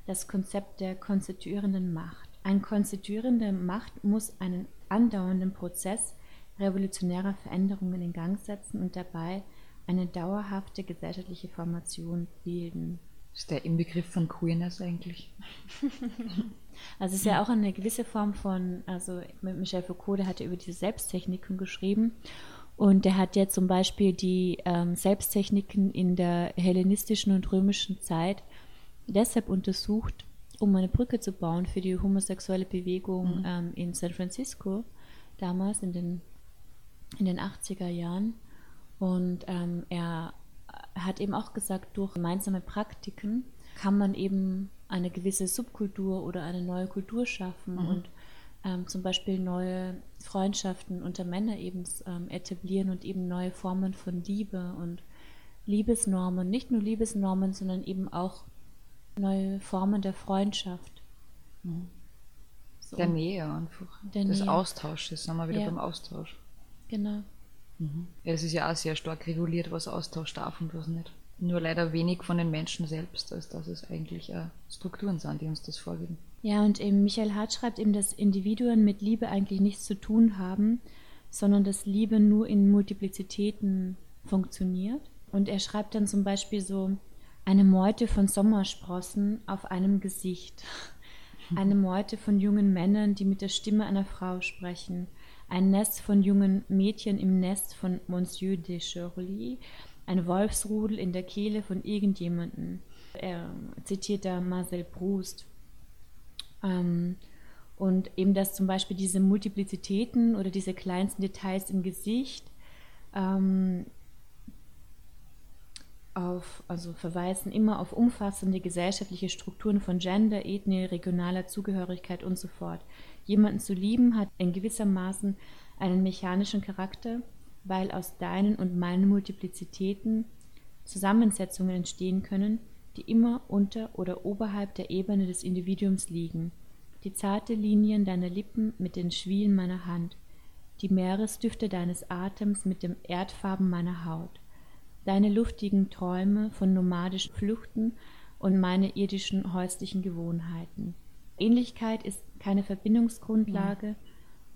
das Konzept der konstituierenden Macht. Eine konstituierende Macht muss einen andauernden Prozess revolutionärer Veränderungen in Gang setzen und dabei eine dauerhafte gesellschaftliche Formation bilden. Ist der Inbegriff von Queerness eigentlich? Also es ist ja auch eine gewisse Form von, also Michel Foucault, der hat ja über diese Selbsttechniken geschrieben Und er hat ja zum Beispiel die ähm, Selbsttechniken in der hellenistischen und römischen Zeit deshalb untersucht, um eine Brücke zu bauen für die homosexuelle Bewegung mhm. ähm, in San Francisco, damals in den, in den 80er Jahren. Und ähm, er hat eben auch gesagt, durch gemeinsame Praktiken kann man eben eine gewisse Subkultur oder eine neue Kultur schaffen mhm. und ähm, zum Beispiel neue Freundschaften unter Männern eben ähm, etablieren und eben neue Formen von Liebe und Liebesnormen, nicht nur Liebesnormen, sondern eben auch neue Formen der Freundschaft. Mhm. So. Der Nähe einfach. Der des Nähe. Austausches, sind wir wieder ja. beim Austausch. Genau. Mhm. Ja, es ist ja auch sehr stark reguliert, was Austausch darf und was nicht. Nur leider wenig von den Menschen selbst, als dass es eigentlich äh, Strukturen sind, die uns das vorgeben. Ja, und eben Michael Hart schreibt eben, dass Individuen mit Liebe eigentlich nichts zu tun haben, sondern dass Liebe nur in Multiplizitäten funktioniert. Und er schreibt dann zum Beispiel so, eine Meute von Sommersprossen auf einem Gesicht, eine Meute von jungen Männern, die mit der Stimme einer Frau sprechen, ein Nest von jungen Mädchen im Nest von Monsieur de Shirley, ein Wolfsrudel in der Kehle von irgendjemandem. Er zitiert da Marcel Proust. Ähm, und eben, dass zum Beispiel diese Multiplizitäten oder diese kleinsten Details im Gesicht ähm, auf, also verweisen immer auf umfassende gesellschaftliche Strukturen von Gender, Ethnie, regionaler Zugehörigkeit und so fort. Jemanden zu lieben hat in gewissermaßen einen mechanischen Charakter, weil aus deinen und meinen Multiplizitäten Zusammensetzungen entstehen können, die immer unter oder oberhalb der Ebene des Individuums liegen. Die zarte Linien deiner Lippen mit den Schwielen meiner Hand, die Meeresdüfte deines Atems mit dem Erdfarben meiner Haut, deine luftigen Träume von nomadischen Fluchten und meine irdischen häuslichen Gewohnheiten. Ähnlichkeit ist keine Verbindungsgrundlage,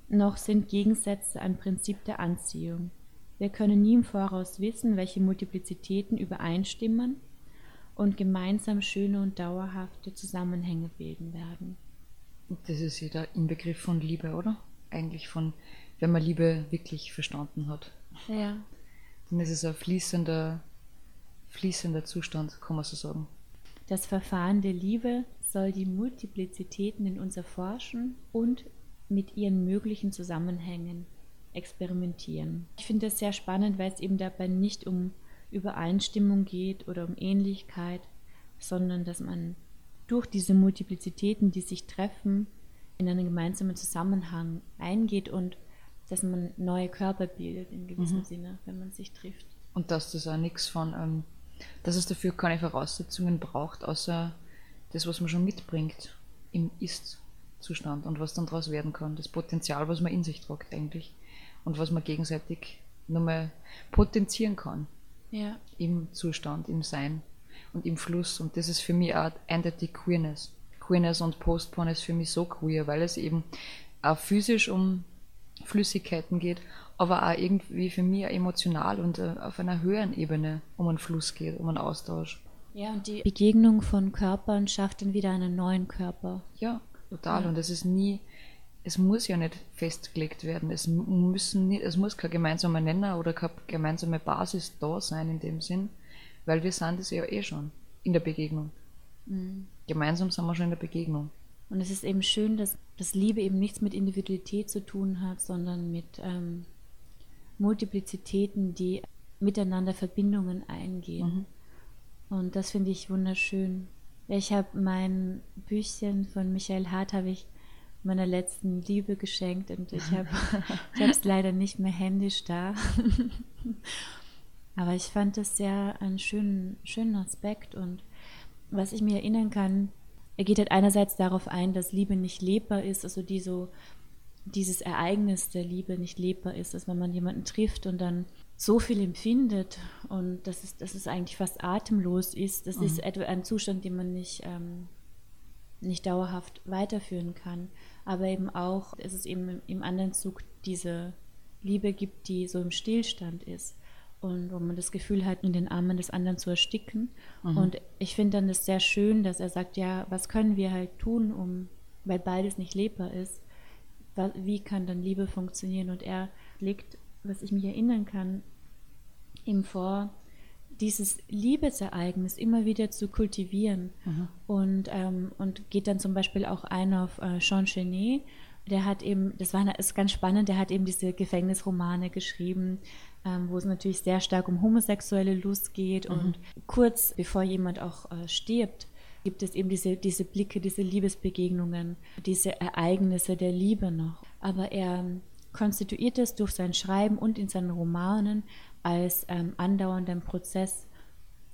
noch sind Gegensätze ein Prinzip der Anziehung. Wir können nie im Voraus wissen, welche Multiplizitäten übereinstimmen und gemeinsam schöne und dauerhafte Zusammenhänge bilden werden. Das ist ja der Inbegriff von Liebe, oder? Eigentlich von, wenn man Liebe wirklich verstanden hat. Ja. Dann ist es ein fließender, fließender Zustand, kann man so sagen. Das Verfahren der Liebe soll die Multiplizitäten in uns erforschen und mit ihren möglichen Zusammenhängen experimentieren. Ich finde das sehr spannend, weil es eben dabei nicht um Übereinstimmung geht oder um Ähnlichkeit, sondern dass man durch diese Multiplizitäten, die sich treffen, in einen gemeinsamen Zusammenhang eingeht und dass man neue Körper bildet in gewissem mhm. Sinne, wenn man sich trifft. Und dass das auch nichts von, ähm, dass es dafür keine Voraussetzungen braucht, außer das, was man schon mitbringt im Ist-Zustand und was dann daraus werden kann. Das Potenzial, was man in sich tragt eigentlich und was man gegenseitig nochmal potenzieren kann. Ja. Im Zustand, im Sein und im Fluss. Und das ist für mich auch eindeutig Queerness. Queerness und Postporn ist für mich so queer, weil es eben auch physisch um Flüssigkeiten geht, aber auch irgendwie für mich emotional und äh, auf einer höheren Ebene um einen Fluss geht, um einen Austausch. Ja, und die Begegnung von Körpern schafft dann wieder einen neuen Körper. Ja, total. Ja. Und es ist nie, es muss ja nicht festgelegt werden. Es, müssen nicht, es muss kein gemeinsamer Nenner oder keine gemeinsame Basis da sein in dem Sinn, weil wir sind es ja eh schon in der Begegnung. Mhm. Gemeinsam sind wir schon in der Begegnung. Und es ist eben schön, dass, dass Liebe eben nichts mit Individualität zu tun hat, sondern mit ähm, Multiplizitäten, die miteinander Verbindungen eingehen. Mhm. Und das finde ich wunderschön. Ich habe mein Büchchen von Michael Hart habe ich meiner letzten Liebe geschenkt und ich habe es leider nicht mehr händisch da. Aber ich fand es sehr einen schönen, schönen Aspekt und was ich mir erinnern kann, er geht halt einerseits darauf ein, dass Liebe nicht lebbar ist, also die so, dieses Ereignis der Liebe nicht lebbar ist, dass wenn man jemanden trifft und dann so viel empfindet und dass es, dass es eigentlich fast atemlos ist. Das mhm. ist etwa ein Zustand, den man nicht, ähm, nicht dauerhaft weiterführen kann. Aber eben auch, dass es eben im anderen Zug diese Liebe gibt, die so im Stillstand ist und wo man das Gefühl hat, in den Armen des anderen zu ersticken. Mhm. Und ich finde dann das sehr schön, dass er sagt, ja, was können wir halt tun, um, weil beides nicht lebbar ist, wie kann dann Liebe funktionieren? Und er legt was ich mich erinnern kann, ihm vor, dieses Liebesereignis immer wieder zu kultivieren. Mhm. Und, ähm, und geht dann zum Beispiel auch ein auf äh, Jean Genet. Der hat eben, das war ist ganz spannend, der hat eben diese Gefängnisromane geschrieben, ähm, wo es natürlich sehr stark um homosexuelle Lust geht. Mhm. Und kurz bevor jemand auch äh, stirbt, gibt es eben diese, diese Blicke, diese Liebesbegegnungen, diese Ereignisse der Liebe noch. Aber er konstituiert es durch sein Schreiben und in seinen Romanen als ähm, andauernden Prozess.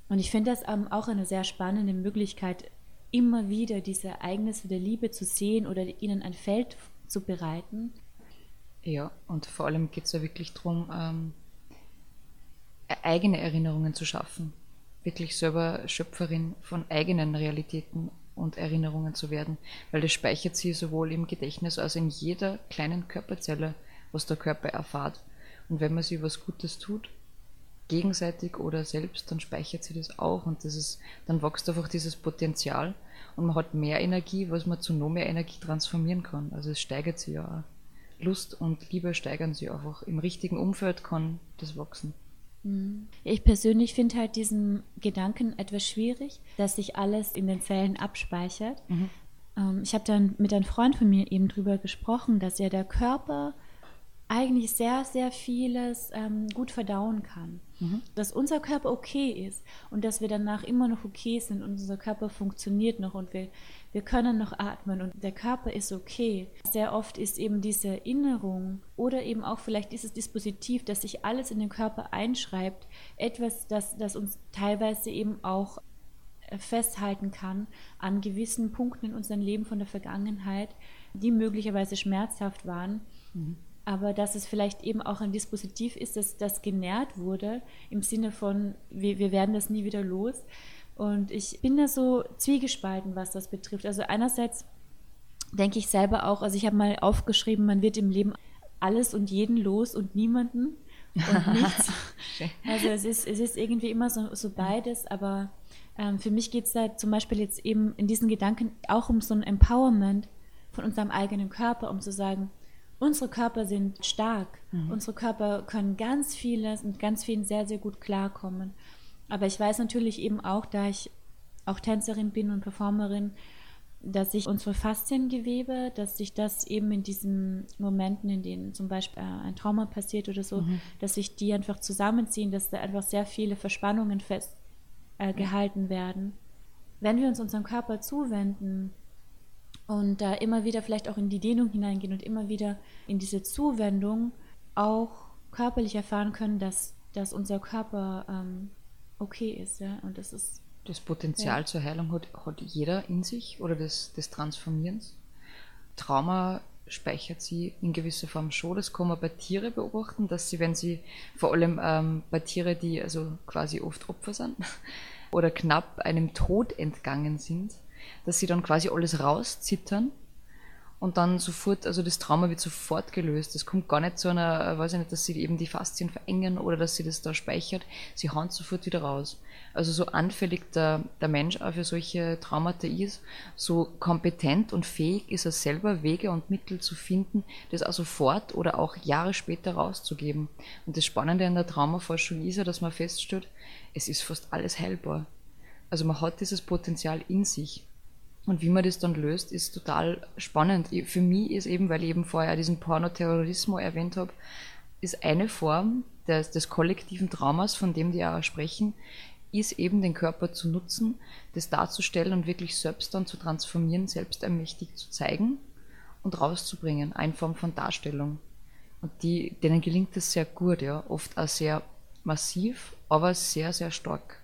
Und ich finde das ähm, auch eine sehr spannende Möglichkeit, immer wieder diese Ereignisse der Liebe zu sehen oder ihnen ein Feld zu bereiten. Ja, und vor allem geht es ja wirklich darum, ähm, e-, eigene Erinnerungen zu schaffen. Wirklich selber Schöpferin von eigenen Realitäten und Erinnerungen zu werden, weil das speichert sie sowohl im Gedächtnis als in jeder kleinen Körperzelle, was der Körper erfahrt. Und wenn man sich was Gutes tut, gegenseitig oder selbst, dann speichert sie das auch und das ist, dann wächst einfach dieses Potenzial und man hat mehr Energie, was man zu noch mehr Energie transformieren kann. Also es steigert sich ja auch. Lust und Liebe steigern sich einfach. Im richtigen Umfeld kann das wachsen. Mhm. Ich persönlich finde halt diesen Gedanken etwas schwierig, dass sich alles in den Zellen abspeichert. Mhm. Ähm, ich habe dann mit einem Freund von mir eben drüber gesprochen, dass ja der Körper eigentlich sehr, sehr vieles ähm, gut verdauen kann. Mhm. Dass unser Körper okay ist und dass wir danach immer noch okay sind und unser Körper funktioniert noch und wir, wir können noch atmen und der Körper ist okay. Sehr oft ist eben diese Erinnerung oder eben auch vielleicht dieses Dispositiv, das sich alles in den Körper einschreibt, etwas, das, das uns teilweise eben auch äh, festhalten kann an gewissen Punkten in unserem Leben von der Vergangenheit, die möglicherweise schmerzhaft waren. Mhm aber dass es vielleicht eben auch ein Dispositiv ist, dass das genährt wurde, im Sinne von, wir, wir werden das nie wieder los. Und ich bin da so zwiegespalten, was das betrifft. Also einerseits denke ich selber auch, also ich habe mal aufgeschrieben, man wird im Leben alles und jeden los und niemanden und nichts. also es ist, es ist irgendwie immer so, so beides, aber ähm, für mich geht es da zum Beispiel jetzt eben in diesen Gedanken auch um so ein Empowerment von unserem eigenen Körper, um zu sagen, unsere Körper sind stark. Mhm. Unsere Körper können ganz vieles und ganz vielen sehr, sehr gut klarkommen. Aber ich weiß natürlich eben auch, da ich auch Tänzerin bin und Performerin, dass sich unsere Fasziengewebe, dass sich das eben in diesen Momenten, in denen zum Beispiel ein Trauma passiert oder so, mhm. dass sich die einfach zusammenziehen, dass da einfach sehr viele Verspannungen festgehalten äh, werden. Wenn wir uns unserem Körper zuwenden, und da immer wieder vielleicht auch in die Dehnung hineingehen und immer wieder in diese Zuwendung auch körperlich erfahren können, dass, dass unser Körper ähm, okay ist. Ja? Und das ist. Das Potenzial ja. zur Heilung hat, hat jeder in sich oder des, des Transformierens. Trauma speichert sie in gewisser Form schon. Das kann man bei Tieren beobachten, dass sie, wenn sie, vor allem ähm, bei Tieren, die also quasi oft Opfer sind oder knapp einem Tod entgangen sind, dass sie dann quasi alles rauszittern und dann sofort, also das Trauma wird sofort gelöst. Es kommt gar nicht zu einer, weiß ich nicht, dass sie eben die Faszien verengen oder dass sie das da speichert. Sie hauen sofort wieder raus. Also so anfällig der, der Mensch auch für solche Traumata ist, so kompetent und fähig ist er selber Wege und Mittel zu finden, das auch sofort oder auch Jahre später rauszugeben. Und das Spannende an der Traumaforschung ist ja, dass man feststellt, es ist fast alles heilbar. Also man hat dieses Potenzial in sich. Und wie man das dann löst, ist total spannend. Für mich ist eben, weil ich eben vorher diesen Pornoterrorismus erwähnt habe, ist eine Form des, des kollektiven Traumas, von dem die auch sprechen, ist eben den Körper zu nutzen, das darzustellen und wirklich selbst dann zu transformieren, selbst ermächtigt zu zeigen und rauszubringen, eine Form von Darstellung. Und die, denen gelingt das sehr gut, ja, oft auch sehr massiv, aber sehr, sehr stark.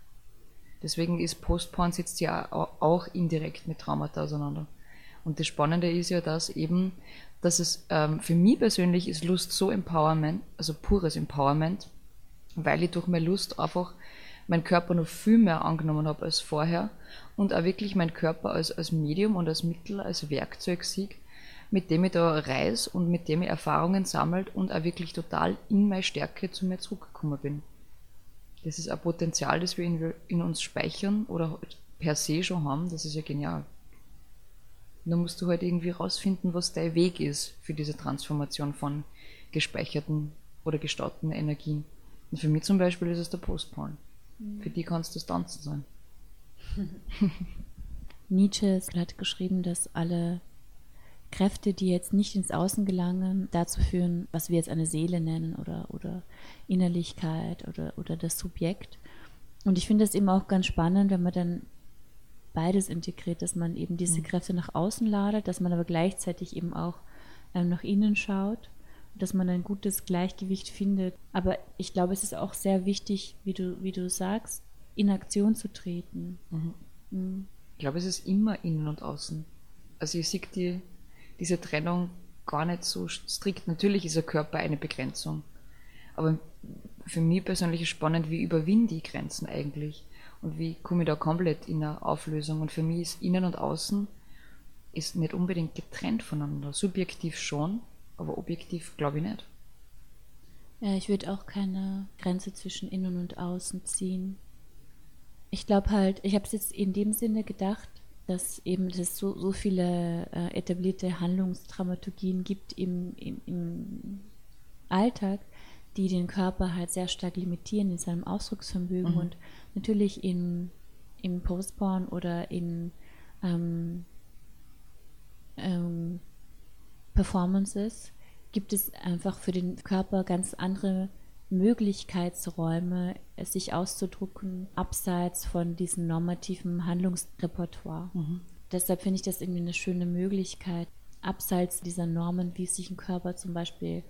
Deswegen ist Postporn sitzt ja auch indirekt mit Traumata auseinander. Und das Spannende ist ja, dass eben, dass es ähm, für mich persönlich ist Lust so Empowerment, also pures Empowerment, weil ich durch meine Lust einfach meinen Körper noch viel mehr angenommen habe als vorher und auch wirklich meinen Körper als, als Medium und als Mittel, als Werkzeug sehe, mit dem ich da reise und mit dem ich Erfahrungen sammelt und auch wirklich total in meine Stärke zu mir zurückgekommen bin. Das ist ein Potenzial, das wir in, in uns speichern oder per se schon haben. Das ist ja genial. Nur musst du halt irgendwie rausfinden, was dein Weg ist für diese Transformation von gespeicherten oder gestauteten Energien. Und für mich zum Beispiel ist es der Postporn. Mhm. Für die kann es das Tanzen sein. Nietzsche hat geschrieben, dass alle Kräfte, die jetzt nicht ins Außen gelangen, dazu führen, was wir jetzt eine Seele nennen oder, oder Innerlichkeit oder, oder das Subjekt. Und ich finde das eben auch ganz spannend, wenn man dann beides integriert, dass man eben diese mhm. Kräfte nach außen ladet, dass man aber gleichzeitig eben auch ähm, nach innen schaut, dass man ein gutes Gleichgewicht findet. Aber ich glaube, es ist auch sehr wichtig, wie du, wie du sagst, in Aktion zu treten. Mhm. Mhm. Ich glaube, es ist immer innen und außen. Also ich sehe die, diese Trennung gar nicht so strikt. Natürlich ist der Körper eine Begrenzung. Aber für mich persönlich ist spannend, wie überwinde ich Grenzen eigentlich? Und wie komme ich da komplett in eine Auflösung? Und für mich ist innen und außen ist nicht unbedingt getrennt voneinander. Subjektiv schon, aber objektiv glaube ich nicht. Ja, ich würde auch keine Grenze zwischen innen und außen ziehen. Ich glaube halt, ich habe es jetzt in dem Sinne gedacht, dass eben es so, so viele äh, etablierte Handlungsdramaturgien gibt im, im, im, Alltag, die den Körper halt sehr stark limitieren in seinem Ausdrucksvermögen mhm. und natürlich in, im Postporn oder in ähm, ähm, Performances gibt es einfach für den Körper ganz andere Möglichkeitsräume, sich auszudrucken, abseits von diesem normativen Handlungsrepertoire. Mhm. Deshalb finde ich das irgendwie eine schöne Möglichkeit, abseits dieser Normen, wie sich ein Körper zum Beispiel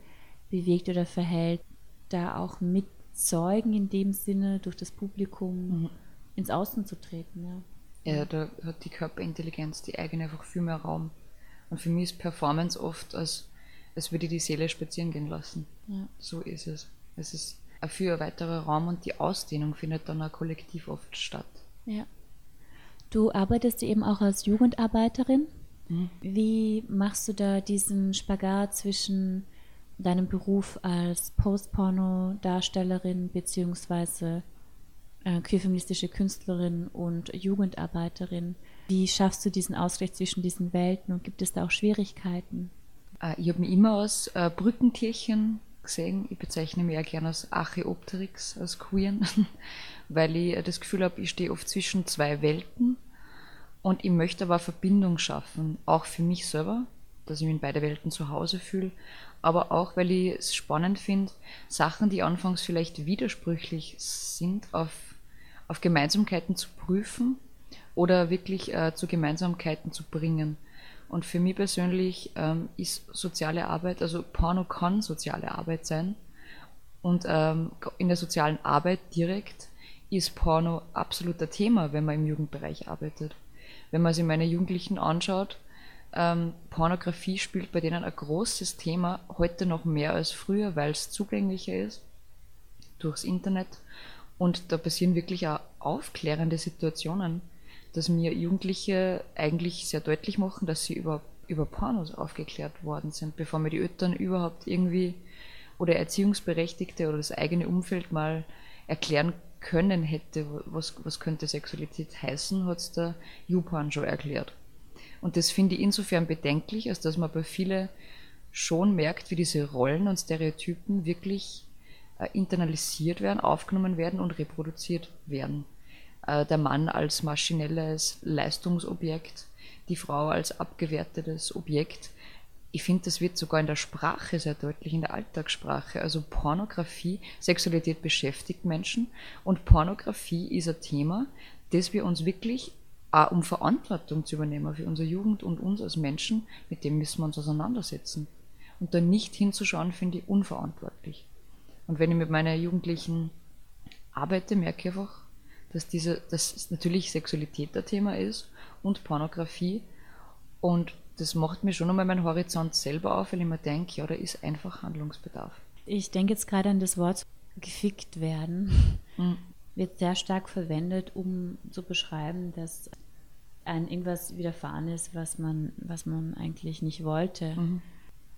bewegt oder verhält, da auch mit Zeugen in dem Sinne durch das Publikum mhm. ins Außen zu treten. Ja. ja, da hat die Körperintelligenz, die eigene einfach viel mehr Raum. Und für mich ist Performance oft, als, als würde die Seele spazieren gehen lassen. Ja. So ist es. Es ist für ein weiterer Raum und die Ausdehnung findet dann auch kollektiv oft statt. Ja. Du arbeitest eben auch als Jugendarbeiterin. Mhm. Wie machst du da diesen Spagat zwischen deinem Beruf als Postporno-Darstellerin beziehungsweise äh, queerfeministische Künstlerin und Jugendarbeiterin? Wie schaffst du diesen Ausgleich zwischen diesen Welten und gibt es da auch Schwierigkeiten? Äh, ich habe mich immer als äh, Brückentierchen gesehen. Ich bezeichne mich auch gerne als Archeopteryx, als Queeren, weil ich das Gefühl habe, ich stehe oft zwischen zwei Welten und ich möchte aber Verbindung schaffen, auch für mich selber, dass ich mich in beide Welten zu Hause fühle, aber auch, weil ich es spannend finde, Sachen, die anfangs vielleicht widersprüchlich sind, auf, auf Gemeinsamkeiten zu prüfen oder wirklich äh, zu Gemeinsamkeiten zu bringen. Und für mich persönlich ähm, ist soziale Arbeit, also Porno kann soziale Arbeit sein. Und ähm, in der sozialen Arbeit direkt ist Porno absoluter Thema, wenn man im Jugendbereich arbeitet. Wenn man sich meine Jugendlichen anschaut, ähm, Pornografie spielt bei denen ein großes Thema, heute noch mehr als früher, weil es zugänglicher ist durchs Internet. Und da passieren wirklich auch aufklärende Situationen dass mir Jugendliche eigentlich sehr deutlich machen, dass sie über, über Pornos aufgeklärt worden sind, bevor mir die Eltern überhaupt irgendwie oder Erziehungsberechtigte oder das eigene Umfeld mal erklären können hätte, was, was könnte Sexualität heißen, hat es der YouPorn schon erklärt. Und das finde ich insofern bedenklich, als dass man bei vielen schon merkt, wie diese Rollen und Stereotypen wirklich äh, internalisiert werden, aufgenommen werden und reproduziert werden. Äh, der Mann als maschinelles Leistungsobjekt, die Frau als abgewertetes Objekt. Ich finde, das wird sogar in der Sprache sehr deutlich, in der Alltagssprache. Also Pornografie, Sexualität beschäftigt Menschen und Pornografie ist ein Thema, das wir uns wirklich, auch um Verantwortung zu übernehmen für unsere Jugend und uns als Menschen, mit dem müssen wir uns auseinandersetzen. Und da nicht hinzuschauen, finde ich unverantwortlich. Und wenn ich mit meinen Jugendlichen arbeite, merke ich einfach, dass diese, dass natürlich Sexualität ein Thema ist und Pornografie. Und das macht mir schon einmal meinen Horizont selber auf, weil ich mir denke, ja, da ist einfach Handlungsbedarf. Ich denke jetzt gerade an das Wort gefickt werden. Mhm. Wird sehr stark verwendet, um zu beschreiben, dass ein irgendwas widerfahren ist, was man, was man eigentlich nicht wollte. Mhm.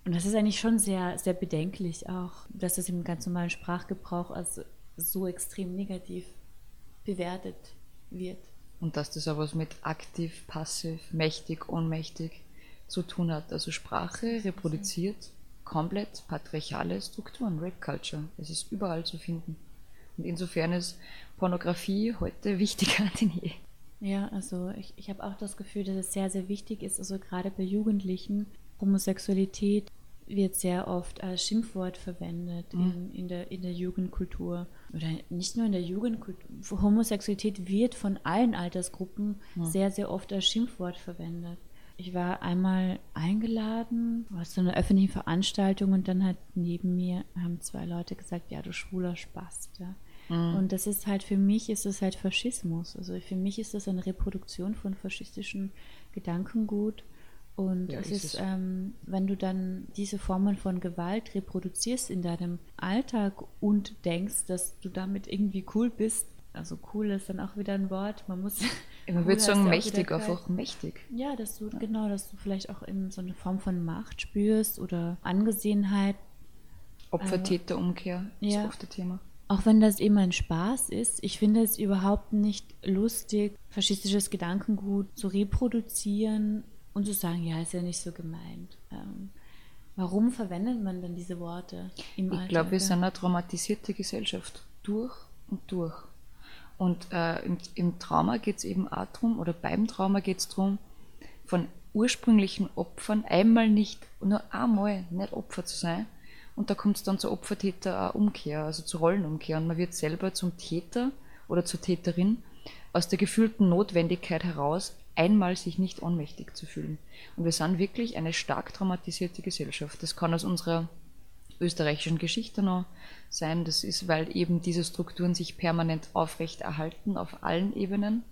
Und das ist eigentlich schon sehr, sehr bedenklich auch, dass das im ganz normalen Sprachgebrauch als so extrem negativ bewertet wird. Und dass das auch was mit aktiv, passiv, mächtig, ohnmächtig zu tun hat. Also Sprache reproduziert komplett patriarchale Strukturen, Rape Culture. Es ist überall zu finden. Und insofern ist Pornografie heute wichtiger denn je. Ja, also ich, ich habe auch das Gefühl, dass es sehr, sehr wichtig ist, also gerade bei Jugendlichen, Homosexualität wird sehr oft als Schimpfwort verwendet mhm. in, in, der, in der Jugendkultur. Oder nicht nur in der Jugendkultur. Homosexualität wird von allen Altersgruppen mhm. sehr, sehr oft als Schimpfwort verwendet. Ich war einmal eingeladen zu einer öffentlichen Veranstaltung und dann hat neben mir haben zwei Leute gesagt, ja, du schwuler Spast. Ja. Mhm. Und das ist halt für mich ist es halt Faschismus. Also für mich ist das eine Reproduktion von faschistischen Gedankengut. Und ja, es ist, ähm, wenn du dann diese Formen von Gewalt reproduzierst in deinem Alltag und denkst, dass du damit irgendwie cool bist, also cool ist dann auch wieder ein Wort, man muss. Man würde sagen, mächtig, einfach mächtig. Ja, dass du, ja. genau, dass du vielleicht auch in so eine Form von Macht spürst oder Angesehenheit. Opfer-Täter-Umkehr äh, ist ja. oft das Thema. Auch wenn das immer ein Spaß ist, ich finde es überhaupt nicht lustig, faschistisches Gedankengut zu reproduzieren und zu sagen, ja, ist ja nicht so gemeint. Ähm, warum verwendet man dann diese Worte im ich Alltag? Ich glaube, wir sind eine traumatisierte Gesellschaft durch und durch. Und äh, im, im, Trauma geht es eben auch darum, oder beim Trauma geht es darum, von ursprünglichen Opfern einmal nicht, nur einmal nicht Opfer zu sein. Und da kommt es dann zur Opfer-Täter-Umkehr, also zur Rollenumkehr. Und man wird selber zum Täter oder zur Täterin aus der gefühlten Notwendigkeit heraus, einmal sich nicht ohnmächtig zu fühlen. Und wir sind wirklich eine stark traumatisierte Gesellschaft. Das kann aus unserer österreichischen Geschichte noch sein. Das ist, weil eben diese Strukturen sich permanent aufrecht erhalten auf allen Ebenen.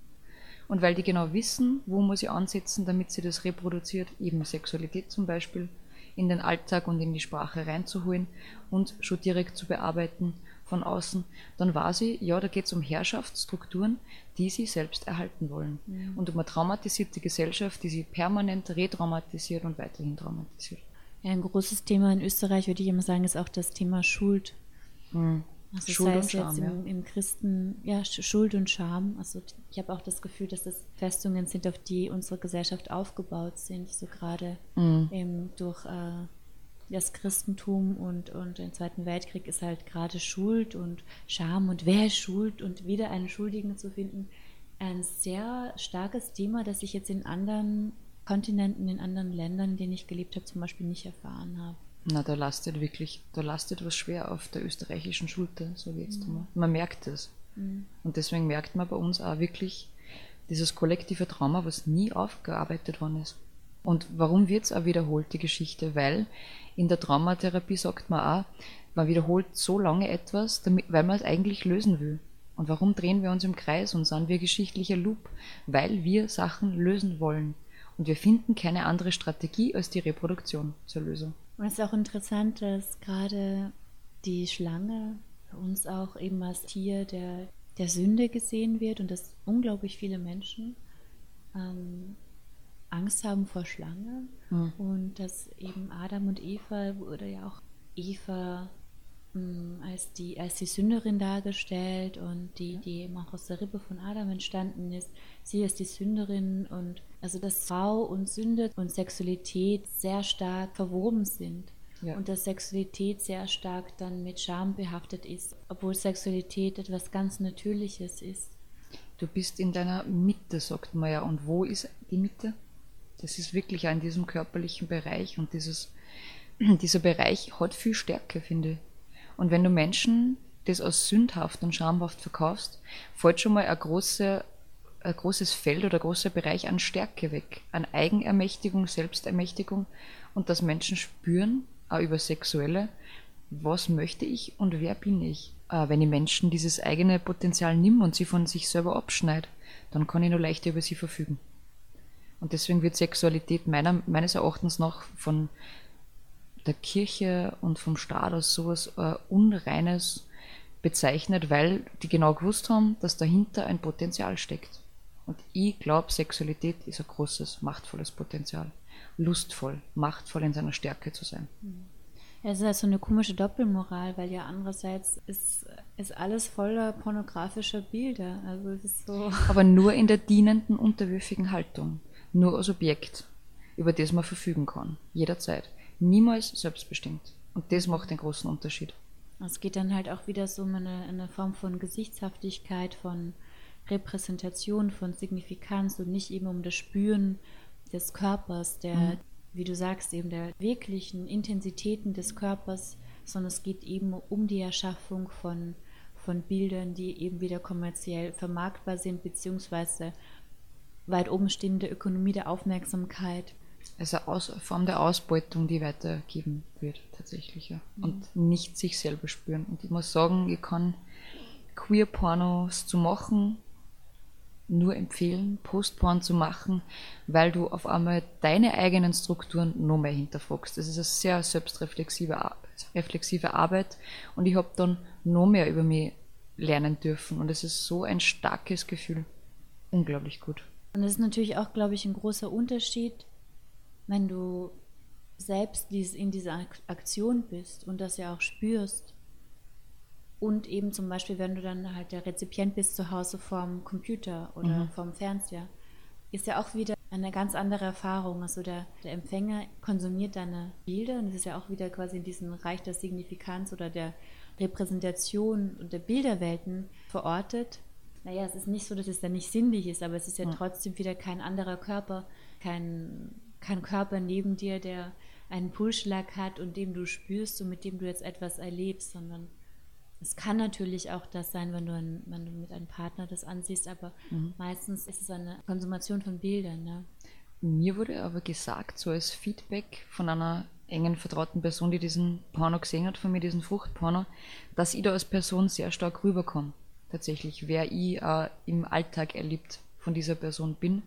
Und weil die genau wissen, wo muss sie ansetzen, damit sie das reproduziert, eben Sexualität zum Beispiel, in den Alltag und in die Sprache reinzuholen und schon direkt zu bearbeiten von außen, dann war sie, ja, da geht es um Herrschaftsstrukturen, die sie selbst erhalten wollen. Mhm. Und um eine traumatisierte Gesellschaft, die sie permanent retraumatisiert und weiterhin traumatisiert. Ja, ein großes Thema in Österreich, würde ich immer sagen, ist auch das Thema Schuld. Mhm. Also Schuld das heißt und Scham, jetzt im, ja. im, Christen, ja, Schuld und Scham. Also ich habe auch das Gefühl, dass das Festungen sind, auf die unsere Gesellschaft aufgebaut sind, so gerade mhm. eben durch äh, das Christentum und, und den Zweiten Weltkrieg ist halt gerade Schuld und Scham und wer ist schuld und wieder einen Schuldigen zu finden, ein sehr starkes Thema, das ich jetzt in anderen Kontinenten, in anderen Ländern, in denen ich gelebt habe, zum Beispiel nicht erfahren habe. Na, da lastet wirklich, da lastet was schwer auf der österreichischen Schulter, so wie jetzt mhm. Man merkt es. Mhm. Und deswegen merkt man bei uns auch wirklich dieses kollektive Trauma, was nie aufgearbeitet worden ist. Und warum wird es auch wiederholt, die Geschichte? Weil in der Traumatherapie sagt man auch, man wiederholt so lange etwas, damit, weil man es eigentlich lösen will. Und warum drehen wir uns im Kreis und sind wir geschichtlicher Loop? Weil wir Sachen lösen wollen. Und wir finden keine andere Strategie als die Reproduktion zur Lösung. Und es ist auch interessant, dass gerade die Schlange bei uns auch eben als Tier der, der Sünde gesehen wird und dass unglaublich viele Menschen ähm, Angst haben vor Schlangen mhm. und dass eben Adam und Eva wurde ja auch Eva mh, hm, als die als die Sünderin dargestellt und die die eben auch aus der Rippe von Adam entstanden ist. Sie ist die Sünderin und also dass Frau und Sünde und Sexualität sehr stark verwoben sind. Ja. und dass Sexualität sehr stark dann mit Scham behaftet ist obwohl Sexualität etwas ganz Natürliches ist. Du bist in deiner Mitte sagt man ja. Und wo ist die Mitte das ist wirklich auch in diesem körperlichen Bereich und dieses, dieser Bereich hat viel Stärke, finde ich. Und wenn du Menschen das als sündhaft und schamhaft verkaufst, fällt schon mal ein, große, ein großes Feld oder ein großer Bereich an Stärke weg, an Eigenermächtigung, Selbstermächtigung und dass Menschen spüren, auch über Sexuelle, was möchte ich und wer bin ich. Äh, wenn die Menschen dieses eigene Potenzial nehmen und sie von sich selber abschneiden, dann kann ich nur leichter über sie verfügen. Und deswegen wird Sexualität meiner, meines Erachtens nach von der Kirche und vom Staat als sowas äh, Unreines bezeichnet, weil die genau gewusst haben, dass dahinter ein Potenzial steckt. Und ich glaube, Sexualität ist ein großes, machtvolles Potenzial. Lustvoll, machtvoll in seiner Stärke zu sein. Es ist halt so eine komische Doppelmoral, weil ja andererseits ist, ist alles voller pornografischer Bilder. Also es ist so. Aber nur in der dienenden, unterwürfigen Haltung nur als Objekt, über das man verfügen kann, jederzeit. niemals selbstbestimmt. Und das macht den großen Unterschied. Es geht dann halt auch wieder so um eine, eine Form von Gesichtshaftigkeit, von Repräsentation, von Signifikanz und nicht eben um das Spüren des Körpers, der, mhm. wie du sagst, eben der wirklichen Intensitäten des Körpers, sondern es geht eben um die Erschaffung von, von Bildern, die eben wieder kommerziell vermarktbar sind, beziehungsweise weit oben stehende Ökonomie der Aufmerksamkeit. Also eine Form der Ausbeutung, die weitergeben wird, tatsächlich. Ja. Mhm. Und nicht sich selber spüren. Und ich muss sagen, ich kann Queer-Pornos zu machen, nur empfehlen, Postporn zu machen, weil du auf einmal deine eigenen Strukturen noch mehr hinterfragst. Das ist eine sehr selbstreflexive reflexive Arbeit und ich habe dann noch mehr über mich lernen dürfen und es ist so ein starkes Gefühl. Unglaublich gut. Und das ist natürlich auch, glaube ich, ein großer Unterschied, wenn du selbst in dieser Aktion bist und das ja auch spürst und eben zum Beispiel, wenn du dann halt der Rezipient bist zu Hause vorm Computer oder mhm. vorm Fernseher, ist ja auch wieder eine ganz andere Erfahrung. Also der, der Empfänger konsumiert deine Bilder und es ist ja auch wieder quasi in diesem Reich der Signifikanz oder der Repräsentation und der Bilderwelten verortet. Naja, es ist nicht so, dass es dann nicht sinnlich ist, aber es ist ja, ja. trotzdem wieder kein anderer Körper, kein, kein Körper neben dir, der einen Pulsschlag hat und dem du spürst und mit dem du jetzt etwas erlebst, sondern es kann natürlich auch das sein, wenn du, ein, wenn du mit einem Partner das ansiehst, aber mhm. meistens ist es eine Konsumation von Bildern. Ne? Mir wurde aber gesagt, so als Feedback von einer engen vertrauten Person, die diesen Porno gesehen hat, von mir diesen Fruchtporno, dass ich da als Person sehr stark rüberkomme. Tatsächlich, wer ich äh, im Alltag erlebt von dieser Person bin.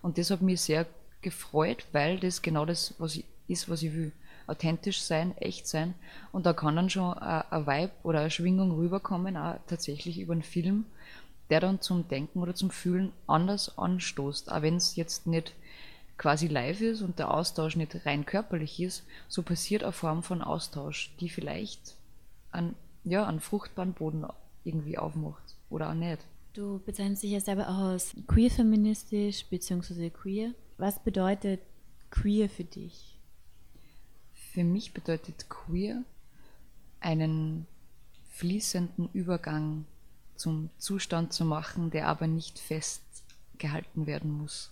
Und das hat mich sehr gefreut, weil das genau das was ich, ist, was ich will authentisch sein, echt sein. Und da kann dann schon ein Vibe oder eine Schwingung rüberkommen, auch tatsächlich über einen Film, der dann zum Denken oder zum Fühlen anders anstoßt. Auch wenn es jetzt nicht quasi live ist und der Austausch nicht rein körperlich ist, so passiert eine Form von Austausch, die vielleicht einen, ja, einen fruchtbaren Boden irgendwie aufmacht oder auch nicht. Du bezeichnest dich ja selber auch als queer-feministisch bzw. queer. Was bedeutet queer für dich? Für mich bedeutet queer einen fließenden Übergang zum Zustand zu machen, der aber nicht festgehalten werden muss.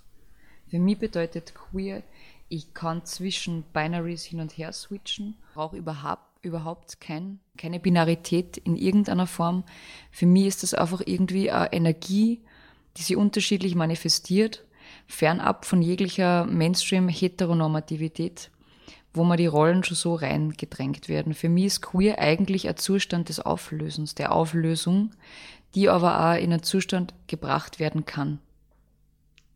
Für mich bedeutet queer, ich kann zwischen Binaries hin und her switchen, brauche überhaupt, überhaupt kein, keine Binarität in irgendeiner Form. Für mich ist das einfach irgendwie eine Energie, die sich unterschiedlich manifestiert, fernab von jeglicher Mainstream-Heteronormativität wo man die Rollen schon so reingedrängt werden. Für mich ist queer eigentlich ein Zustand des Auflösens, der Auflösung, die aber auch in einen Zustand gebracht werden kann.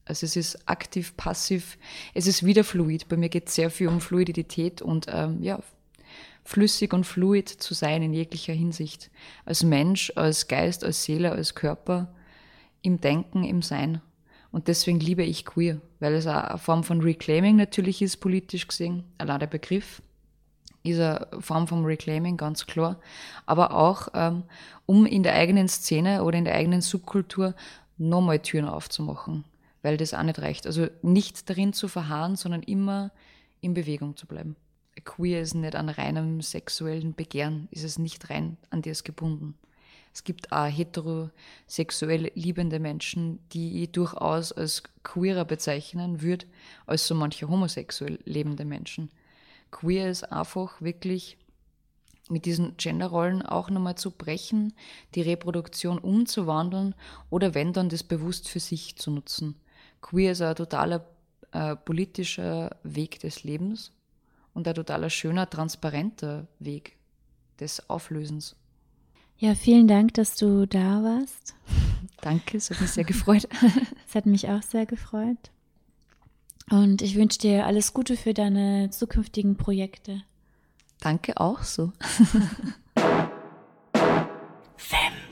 Also es ist aktiv, passiv, es ist wieder fluid. Bei mir geht es sehr viel um Fluidität und ähm, ja, flüssig und fluid zu sein in jeglicher Hinsicht. Als Mensch, als Geist, als Seele, als Körper, im Denken, im Sein. Und deswegen liebe ich queer, weil es eine Form von Reclaiming natürlich ist, politisch gesehen. Allein der Begriff ist eine Form von Reclaiming, ganz klar. Aber auch, ähm, um in der eigenen Szene oder in der eigenen Subkultur nochmal Türen aufzumachen, weil das auch nicht reicht. Also nicht darin zu verharren, sondern immer in Bewegung zu bleiben. Queer ist nicht an reinem sexuellen Begehren, ist es nicht rein an das gebunden. Es gibt auch heterosexuell liebende Menschen, die ich durchaus als queerer bezeichnen würde, als so manche homosexuell lebende Menschen. Queer ist einfach wirklich mit diesen Genderrollen auch nochmal zu brechen, die Reproduktion umzuwandeln oder wenn dann das bewusst für sich zu nutzen. Queer ist ein totaler äh, politischer Weg des Lebens und ein totaler schöner, transparenter Weg des Auflösens. Ja, vielen Dank, dass du da warst. Danke, es hat mich sehr gefreut. es hat mich auch sehr gefreut. Und ich wünsche dir alles Gute für deine zukünftigen Projekte. Danke auch so. Femme.